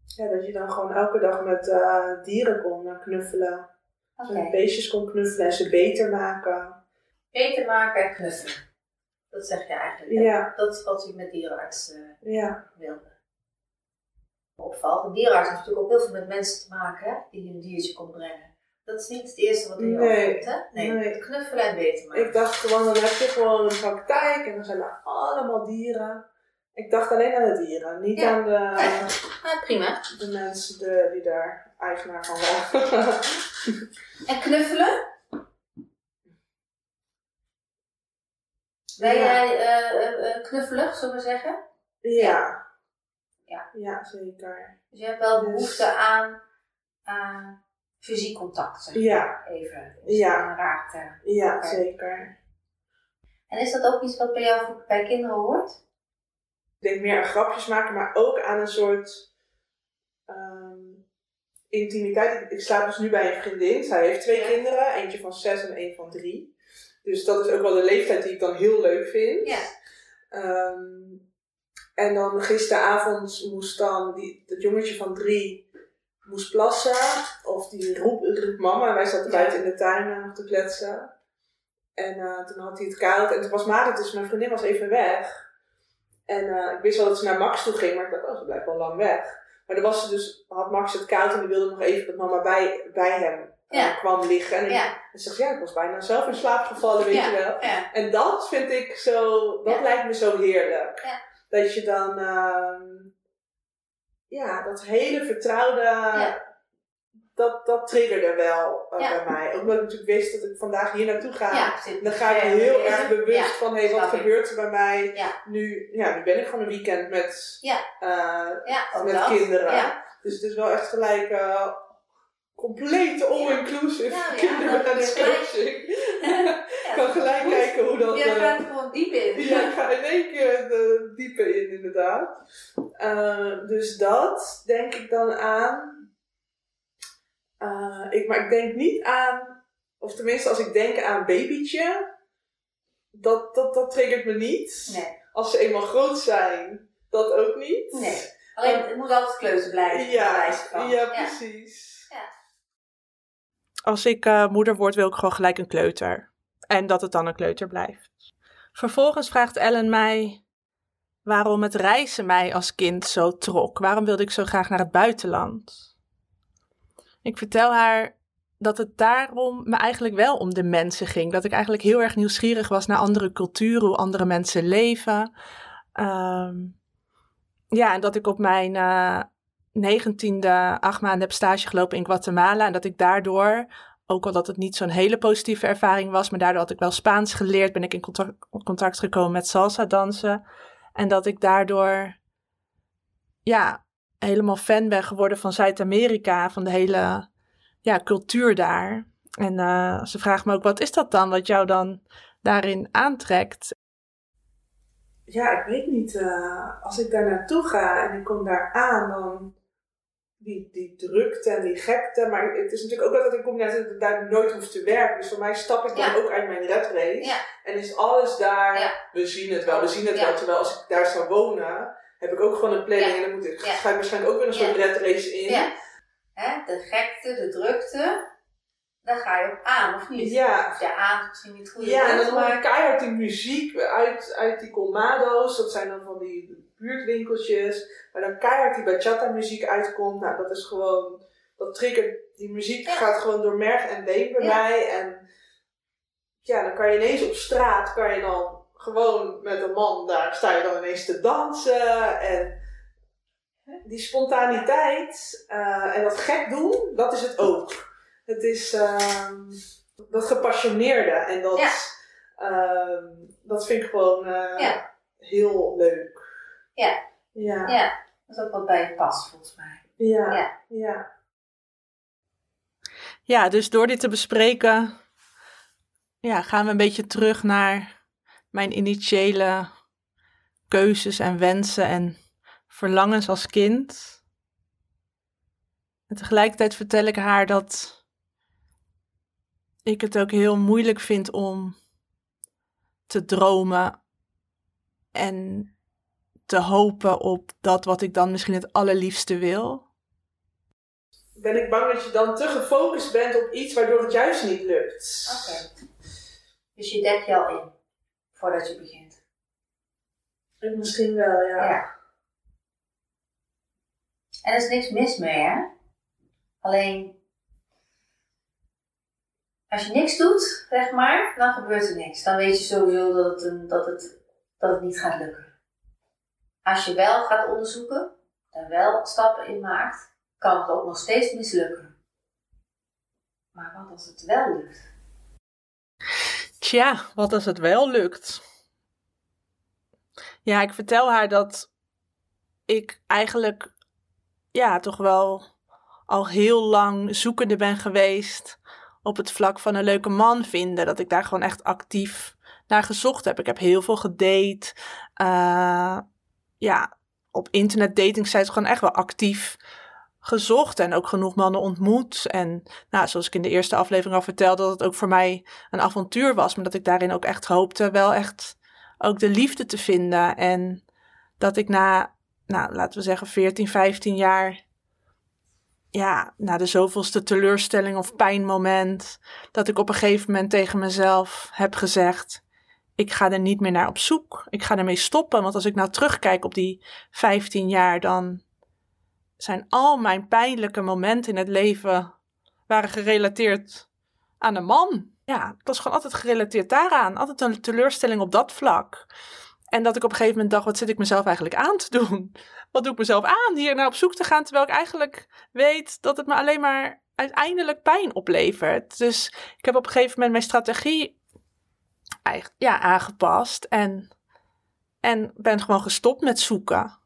Ja, dat je dan gewoon elke dag met uh, dieren kon knuffelen. Okay. beestjes kon knuffelen en ze beter maken. Beter maken en knuffelen. Dat zeg je eigenlijk. Ja. Dat is wat u met dierenarts uh, ja. wilde. Opvalt. Een dierenarts heeft natuurlijk ook heel veel met mensen te maken hè, die een diertje kon brengen. Dat is niet het eerste wat in je nee, opkomt, hè? Nee, nee. knuffelen en beter maken. Ik dacht gewoon, dan heb je gewoon een praktijk en dan zijn er allemaal dieren. Ik dacht alleen aan de dieren, niet aan de, ja, prima. de mensen de, die daar eigenaar van waren. en knuffelen? Ben jij uh, uh, knuffelig, zullen we zeggen? Ja. Ja, ja zeker. Dus je hebt wel dus- behoefte aan, aan fysiek contact, zeg Ja. Even. Dus ja. Raakte. Ja, zeker. En is dat ook iets wat bij jou bij kinderen hoort? Ik denk meer aan grapjes maken, maar ook aan een soort um, intimiteit. Ik slaap dus nu bij een vriendin. Zij heeft twee kinderen, eentje van zes en één van drie. Dus dat is ook wel de leeftijd die ik dan heel leuk vind. Ja. Um, en dan gisteravond moest dan die, dat jongetje van drie moest plassen. Of die roep, roep mama. En wij zaten buiten in de tuin uh, nog te kletsen. En uh, toen had hij het koud. En toen was Marit, dus mijn vriendin was even weg. En uh, ik wist wel dat ze naar Max toe ging, maar ik dacht, oh, ze blijft wel lang weg. Maar dan was ze dus, had Max het koud en die wilde nog even dat mama bij, bij hem ja. kwam liggen. En ja. ik zeg, ja, ik was bijna zelf in slaap gevallen, weet je wel. En dat vind ik zo, dat lijkt me zo heerlijk. Dat je dan, uh, ja, dat hele vertrouwde, dat, dat triggerde wel uh, bij mij. Ook omdat ik natuurlijk wist dat ik vandaag hier naartoe ga. dan ga ik heel erg bewust van, hé, hey, wat gebeurt er bij mij? Nu, ja, nu ben ik gewoon een weekend met, uh, met kinderen. Dus het is wel echt gelijk complete all-inclusive ja, kinderwenscoaching. Ik kan gelijk kijken hoe dat... Je gaat er gewoon diep in. Ja, ik ga in één keer de diepe in, inderdaad. Uh, dus dat denk ik dan aan. Uh, ik, maar ik denk niet aan, of tenminste als ik denk aan babytje, dat, dat, dat triggert me niet. Nee. Als ze eenmaal groot zijn, dat ook niet. Nee. Alleen het moet altijd kleuter blijven. Ja, ja, precies. Als ik uh, moeder word, wil ik gewoon gelijk een kleuter. En dat het dan een kleuter blijft. Vervolgens vraagt Ellen mij waarom het reizen mij als kind zo trok. Waarom wilde ik zo graag naar het buitenland? Ik vertel haar dat het daarom me eigenlijk wel om de mensen ging. Dat ik eigenlijk heel erg nieuwsgierig was naar andere culturen, hoe andere mensen leven. Ehm, ja, en dat ik op mijn uh, negentiende acht maanden heb stage gelopen in Guatemala. En dat ik daardoor, ook al dat het niet zo'n hele positieve ervaring was, maar daardoor had ik wel Spaans geleerd, ben ik in contact, gekomen met salsa dansen. En dat ik daardoor, ja, helemaal fan ben geworden van Zuid-Amerika, van de hele ja, cultuur daar. En uh, ze vraagt me ook, wat is dat dan wat jou dan daarin aantrekt? Ja, ik weet niet. Uh, als ik daar naartoe ga en ik kom daar aan, dan die, die drukte en die gekte. Maar het is natuurlijk ook dat ik kom net dat ik daar nooit hoef te werken. Dus voor mij stap ik dan ook uit mijn red race. Ja. En is alles daar, we zien het wel, we zien het wel. Terwijl als ik daar zou wonen, heb ik ook gewoon een planning. En dan moet ik, ga ik waarschijnlijk ook weer een soort red race in hè, de gekte, de drukte, daar ga je op aan, of niet? Ja. Of ja, aan is misschien niet goed. Ja, en dan hoor je keihard die muziek uit, uit die colmado's. Dat zijn dan van die buurtwinkeltjes. Waar dan keihard die bachata muziek uitkomt. Nou, dat is gewoon, dat triggert, die muziek gaat gewoon door merg en been bij mij. En ja, dan kan je ineens op straat, kan je dan gewoon met een man, daar sta je dan ineens te dansen. En die spontaniteit uh, en dat gek doen, dat is het ook. Het is uh, dat gepassioneerde en dat, ja. uh, dat vind ik gewoon uh, ja. heel leuk. Ja. ja. Ja, dat is ook wat bij je past volgens mij. Ja. Ja. ja. Ja, dus door dit te bespreken, ja, gaan we een beetje terug naar mijn initiële keuzes en wensen en verlangens als kind. En tegelijkertijd vertel ik haar dat ik het ook heel moeilijk vind om te dromen en te hopen op dat wat ik dan misschien het allerliefste wil. Ben ik bang dat je dan te gefocust bent op iets waardoor het juist niet lukt. Oké. Dus je dekt je al in voordat je begint. Misschien wel, ja. ja. En er is niks mis mee, hè? Alleen, als je niks doet, zeg maar, dan gebeurt er niks. Dan weet je sowieso dat het, een, dat het, dat het niet gaat lukken. Als je wel gaat onderzoeken en wel stappen in maakt, kan het ook nog steeds mislukken. Maar wat als het wel lukt? Tja, wat als het wel lukt? Ja, ik vertel haar dat ik eigenlijk ja, toch wel al heel lang zoekende ben geweest op het vlak van een leuke man vinden. Dat ik daar gewoon echt actief naar gezocht heb. Ik heb heel veel gedate. Uh, ja, op internet dating sites gewoon echt wel actief gezocht en ook genoeg mannen ontmoet. En nou, zoals ik in de eerste aflevering al vertelde, dat het ook voor mij een avontuur was. Maar dat ik daarin ook echt hoopte wel echt ook de liefde te vinden. En dat ik na nou, laten we zeggen 14, 15 jaar, ja, na de zoveelste teleurstelling of pijnmoment, dat ik op een gegeven moment tegen mezelf heb gezegd, ik ga er niet meer naar op zoek. Ik ga ermee stoppen, want als ik nou terugkijk op die 15 jaar, dan zijn al mijn pijnlijke momenten in het leven waren gerelateerd aan een man. Ja, het was gewoon altijd gerelateerd daaraan. Altijd een teleurstelling op dat vlak. En dat ik op een gegeven moment dacht, wat zit ik mezelf eigenlijk aan te doen? Wat doe ik mezelf aan hier naar op zoek te gaan, terwijl ik eigenlijk weet dat het me alleen maar uiteindelijk pijn oplevert. Dus ik heb op een gegeven moment mijn strategie ja, aangepast en, en ben gewoon gestopt met zoeken.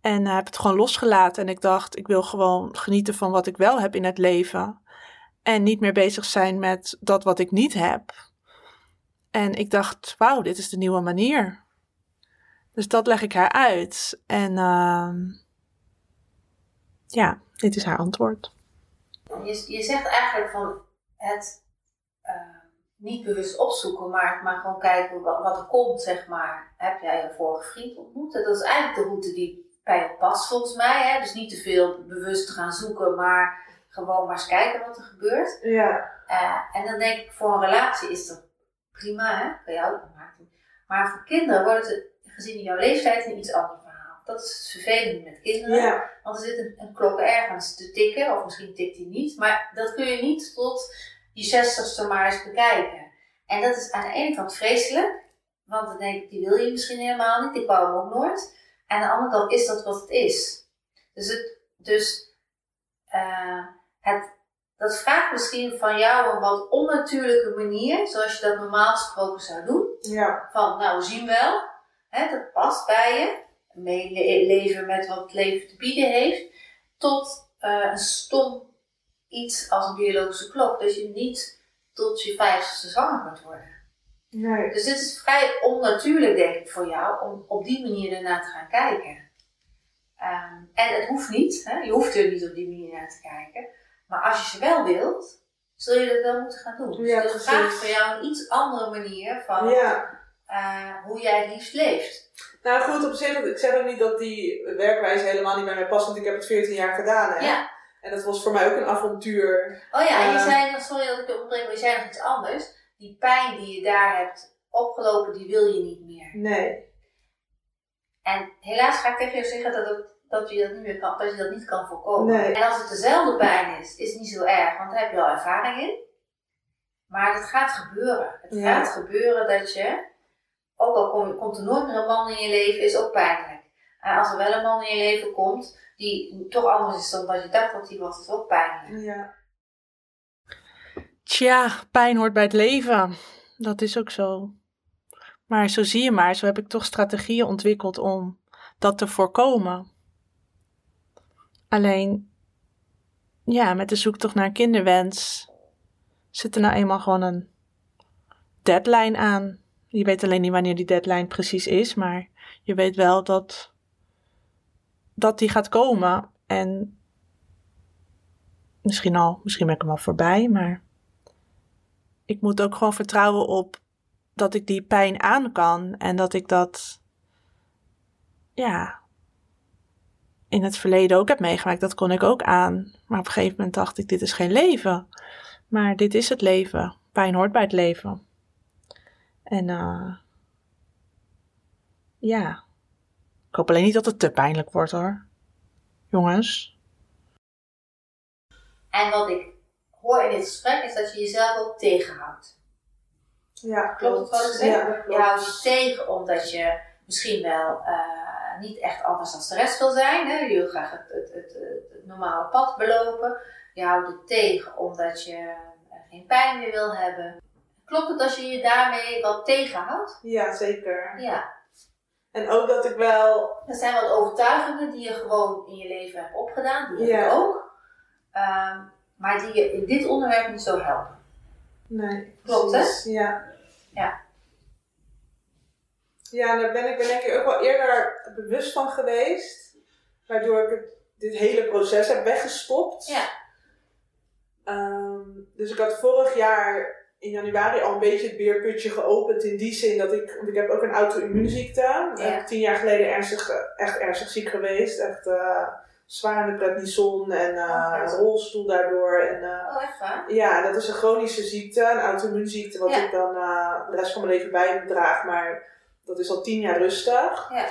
En uh, heb het gewoon losgelaten en ik dacht, ik wil gewoon genieten van wat ik wel heb in het leven. En niet meer bezig zijn met dat wat ik niet heb. En ik dacht, wauw, dit is de nieuwe manier. Dus dat leg ik haar uit. En uh, ja, dit is haar antwoord. Je, je zegt eigenlijk van het uh, niet bewust opzoeken, maar, maar gewoon kijken wat, wat, er komt, zeg maar. Heb jij een vorige vriend ontmoet? Dat is eigenlijk de route die bij je past, volgens mij. Hè? Dus niet te veel bewust te gaan zoeken, maar gewoon maar eens kijken wat er gebeurt. Ja. Uh, en dan denk ik, voor een relatie is dat prima, hè? Ook maken. Maar voor kinderen wordt het gezien jouw leeftijd een iets ander verhaal. dat is het vervelende met kinderen. Ja. Want er zit een, een klok ergens te tikken, of misschien tikt die niet. Maar dat kun je niet tot je zestigste maar eens bekijken. En dat is aan de ene kant vreselijk. Want dan denk ik, die wil je misschien helemaal niet. Ik wou hem ook nooit. En aan de andere kant is dat wat het is. Dus, het, dus uh, het, dat vraagt misschien van jou een wat onnatuurlijke manier. Zoals je dat normaal gesproken zou doen. Ja. Van, nou, we zien wel. Hè, dat past bij je. Meeleven met wat het leven te bieden heeft. Tot uh, een stom iets als een biologische klok. Dat je niet tot je vijftigste zwanger kunt worden. Nee. Dus dit is vrij onnatuurlijk, denk ik, voor jou om op die manier ernaar te gaan kijken. Um, en het hoeft niet, hè? je hoeft er niet op die manier naar te kijken. Maar als je ze wel wilt, zul je dat wel moeten gaan doen. Ja, dus het vraagt voor jou een iets andere manier van Ja. uh, hoe jij het liefst leeft. Nou goed, op zich, ik zeg ook niet dat die werkwijze helemaal niet bij mij past, want ik heb het 14 jaar gedaan. Hè? Ja. En dat was voor mij ook een avontuur. Oh ja, en je Eh. zei, sorry dat ik je onderbreek, maar je zei nog iets anders. Die pijn die je daar hebt opgelopen, die wil je niet meer. Nee. En helaas ga ik tegen jou zeggen dat, het, dat, je, dat, niet meer kan, dat je dat niet kan voorkomen. Nee. En als het dezelfde pijn is, is het niet zo erg, want daar heb je al ervaring in. Maar het gaat gebeuren. Het Ja. gaat gebeuren dat je, ook al kom, komt er nooit meer een man in je leven, is ook pijnlijk. En als er wel een man in je leven komt, die toch anders is dan dat je dacht dat hij was, is het ook pijnlijk. Ja. Tja, pijn hoort bij het leven. Dat is ook zo. Maar zo zie je maar, zo heb ik toch strategieën ontwikkeld om dat te voorkomen. Alleen, ja, met de zoektocht naar kinderwens zit er nou eenmaal gewoon een deadline aan. Je weet alleen niet wanneer die deadline precies is, maar je weet wel dat, dat die gaat komen. En misschien al, misschien ben ik hem al voorbij, maar ik moet ook gewoon vertrouwen op dat ik die pijn aan kan en dat ik dat, ja, in het verleden ook heb meegemaakt. Dat kon ik ook aan. Maar op een gegeven moment dacht ik, dit is geen leven. Maar dit is het leven. Pijn hoort bij het leven. En uh, ja, ik hoop alleen niet dat het te pijnlijk wordt hoor. Jongens. En wat ik hoor in dit gesprek is dat je jezelf ook tegenhoudt. Ja, Klopt het wat ik zeg? Ja, Je houdt je tegen omdat je misschien wel uh, niet echt anders als de rest wil zijn. Hè? Je wil graag het, het, het, het, normale pad belopen. Je houdt het tegen omdat je geen pijn meer wil hebben. Klopt het als je je daarmee wat tegenhoudt? Ja, zeker. Ja. En ook dat ik wel... Er zijn wat overtuigingen die je gewoon in je leven hebt opgedaan. Die Ja. heb ik ook. Um, maar die je in dit onderwerp niet zo helpen. Nee. Klopt, hè? Ja. Ja. Ja, daar ben ik ben denk ik ook wel eerder bewust van geweest. Waardoor ik het, dit hele proces heb weggestopt. Ja. Um, dus ik had vorig jaar in januari al een beetje het beerputje geopend. In die zin dat ik, want ik heb ook een auto-immuunziekte. Ja. Ik ben tien jaar geleden ernstig, echt ernstig ziek geweest. Echt uh, zwaar in de prednison en uh, Oh, rolstoel daardoor. En, uh, oh, echt waar? ja, dat is een chronische ziekte, een auto-immuunziekte, wat Ja. ik dan de rest van mijn leven bij me draag. Maar dat is al tien jaar rustig. Ja.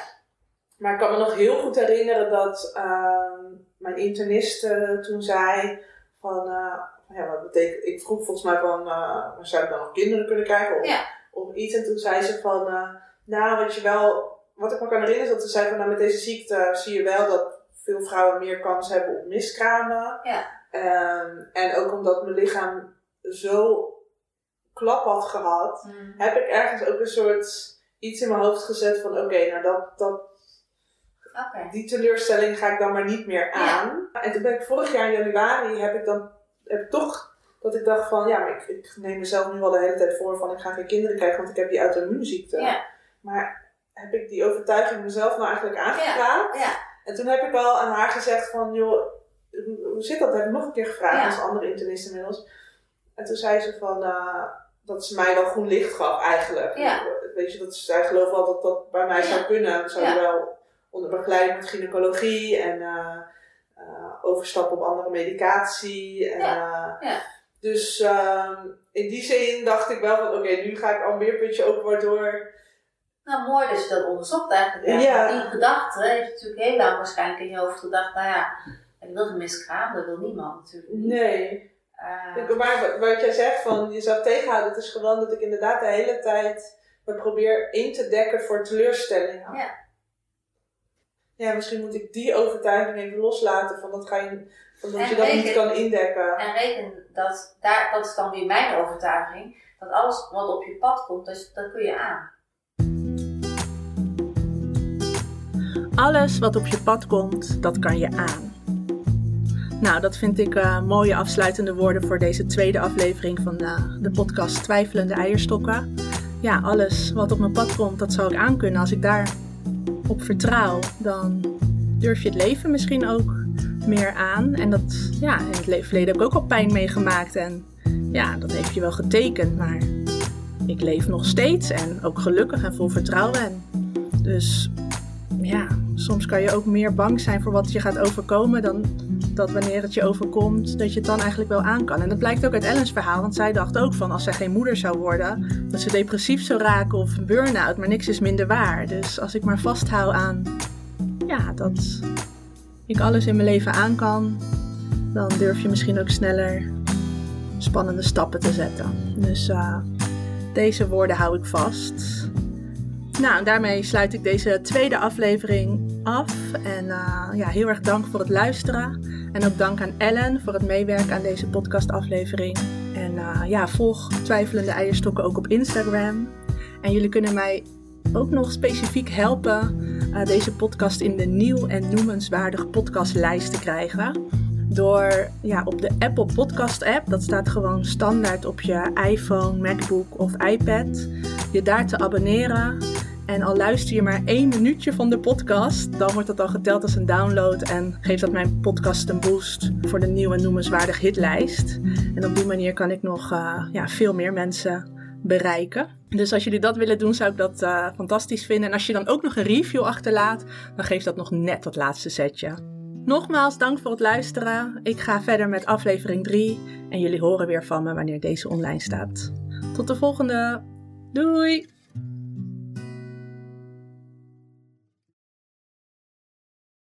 Maar ik kan me nog heel goed herinneren dat uh, mijn internist uh, toen zei van, uh, ja, wat betekent, ik vroeg volgens mij van, uh, zou ik dan nog kinderen kunnen krijgen of, Ja. of iets. En toen zei ze van, uh, nou wat je wel, wat ik me kan herinneren is dat ze zei van, nou met deze ziekte zie je wel dat veel vrouwen meer kans hebben op miskramen. Ja. Um, en ook omdat mijn lichaam zo klap had gehad, Mm. heb ik ergens ook een soort iets in mijn hoofd gezet van oké, okay, nou dat, dat, okay. die teleurstelling ga ik dan maar niet meer aan. Ja. En toen ben ik vorig jaar in januari, heb ik dan heb ik toch dat ik dacht van ja, maar ik, ik neem mezelf nu al de hele tijd voor van ik ga geen kinderen krijgen, want ik heb die auto-immuunziekte. Ja. Maar heb ik die overtuiging mezelf nou eigenlijk aangepraat? Ja. En toen heb ik al aan haar gezegd van joh, hoe zit dat? Dat heb ik nog een keer gevraagd als andere internist inmiddels. En toen zei ze van uh, dat ze mij wel groen licht gaf eigenlijk. Ja. Weet je, dat zij geloof wel dat dat bij mij zou kunnen. Ja. wel onder begeleiding met gynaecologie en uh, uh, overstappen op andere medicatie. En, Ja. uh, Ja. Dus uh, in die zin dacht ik wel van oké, okay, nu ga ik al een beerputje open waardoor Nou, mooi dat je dat onderzocht eigenlijk. Ja. Die gedachte heeft natuurlijk heel lang waarschijnlijk in je hoofd gedacht, nou ja, ik wil een miskraam, dat wil niemand natuurlijk niet. Nee. Eh, Maar wat- jij zegt van jezelf tegenhouden, het is gewoon dat ik inderdaad de hele tijd probeer in te dekken voor teleurstellingen. Ja. Ja, misschien moet ik die overtuiging even loslaten van dat, ga je, van dat En je dat niet kan indekken. En reken dat, daar, dat is dan weer mijn overtuiging, dat alles wat op je pad komt, dat, dat kun je aan. Alles wat op je pad komt, dat kan je aan. Nou, dat vind ik eh, mooie afsluitende woorden voor deze tweede aflevering van eh, de podcast Twijfelende Eierstokken. Ja, alles wat op mijn pad komt, dat zou ik aankunnen. Als ik daar op vertrouw, dan durf je het leven misschien ook meer aan. En dat, ja, in het le- verleden heb ik ook al pijn meegemaakt. En ja, dat heeft je wel getekend. Maar ik leef nog steeds en ook gelukkig en vol vertrouwen. En dus ja, soms kan je ook meer bang zijn voor wat je gaat overkomen dan dat wanneer het je overkomt, dat je het dan eigenlijk wel aan kan. En dat blijkt ook uit Ellen's verhaal, want zij dacht ook van als zij geen moeder zou worden, dat ze depressief zou raken of een burn-out, maar niks is minder waar. Dus als ik maar vasthoud aan, ja, dat ik alles in mijn leven aan kan, dan durf je misschien ook sneller spannende stappen te zetten. Dus eh, deze woorden hou ik vast. Nou, en daarmee sluit ik deze tweede aflevering af. En eh, ja, heel erg dank voor het luisteren. En ook dank aan Ellen voor het meewerken aan deze podcastaflevering. En eh, ja, volg Twijfelende Eierstokken ook op Instagram. En jullie kunnen mij ook nog specifiek helpen eh, deze podcast in de nieuw en noemenswaardige podcastlijst te krijgen. Door ja, op de Apple Podcast app, dat staat gewoon standaard op je iPhone, MacBook of iPad, je daar te abonneren. En al luister je maar één minuutje van de podcast, dan wordt dat al geteld als een download en geeft dat mijn podcast een boost voor de nieuwe en noemenswaardig hitlijst. En op die manier kan ik nog eh, ja, veel meer mensen bereiken. Dus als jullie dat willen doen, zou ik dat eh, fantastisch vinden. En als je dan ook nog een review achterlaat, dan geeft dat nog net dat laatste setje. Nogmaals, dank voor het luisteren. Ik ga verder met aflevering 3 en jullie horen weer van me wanneer deze online staat. Tot de volgende. Doei!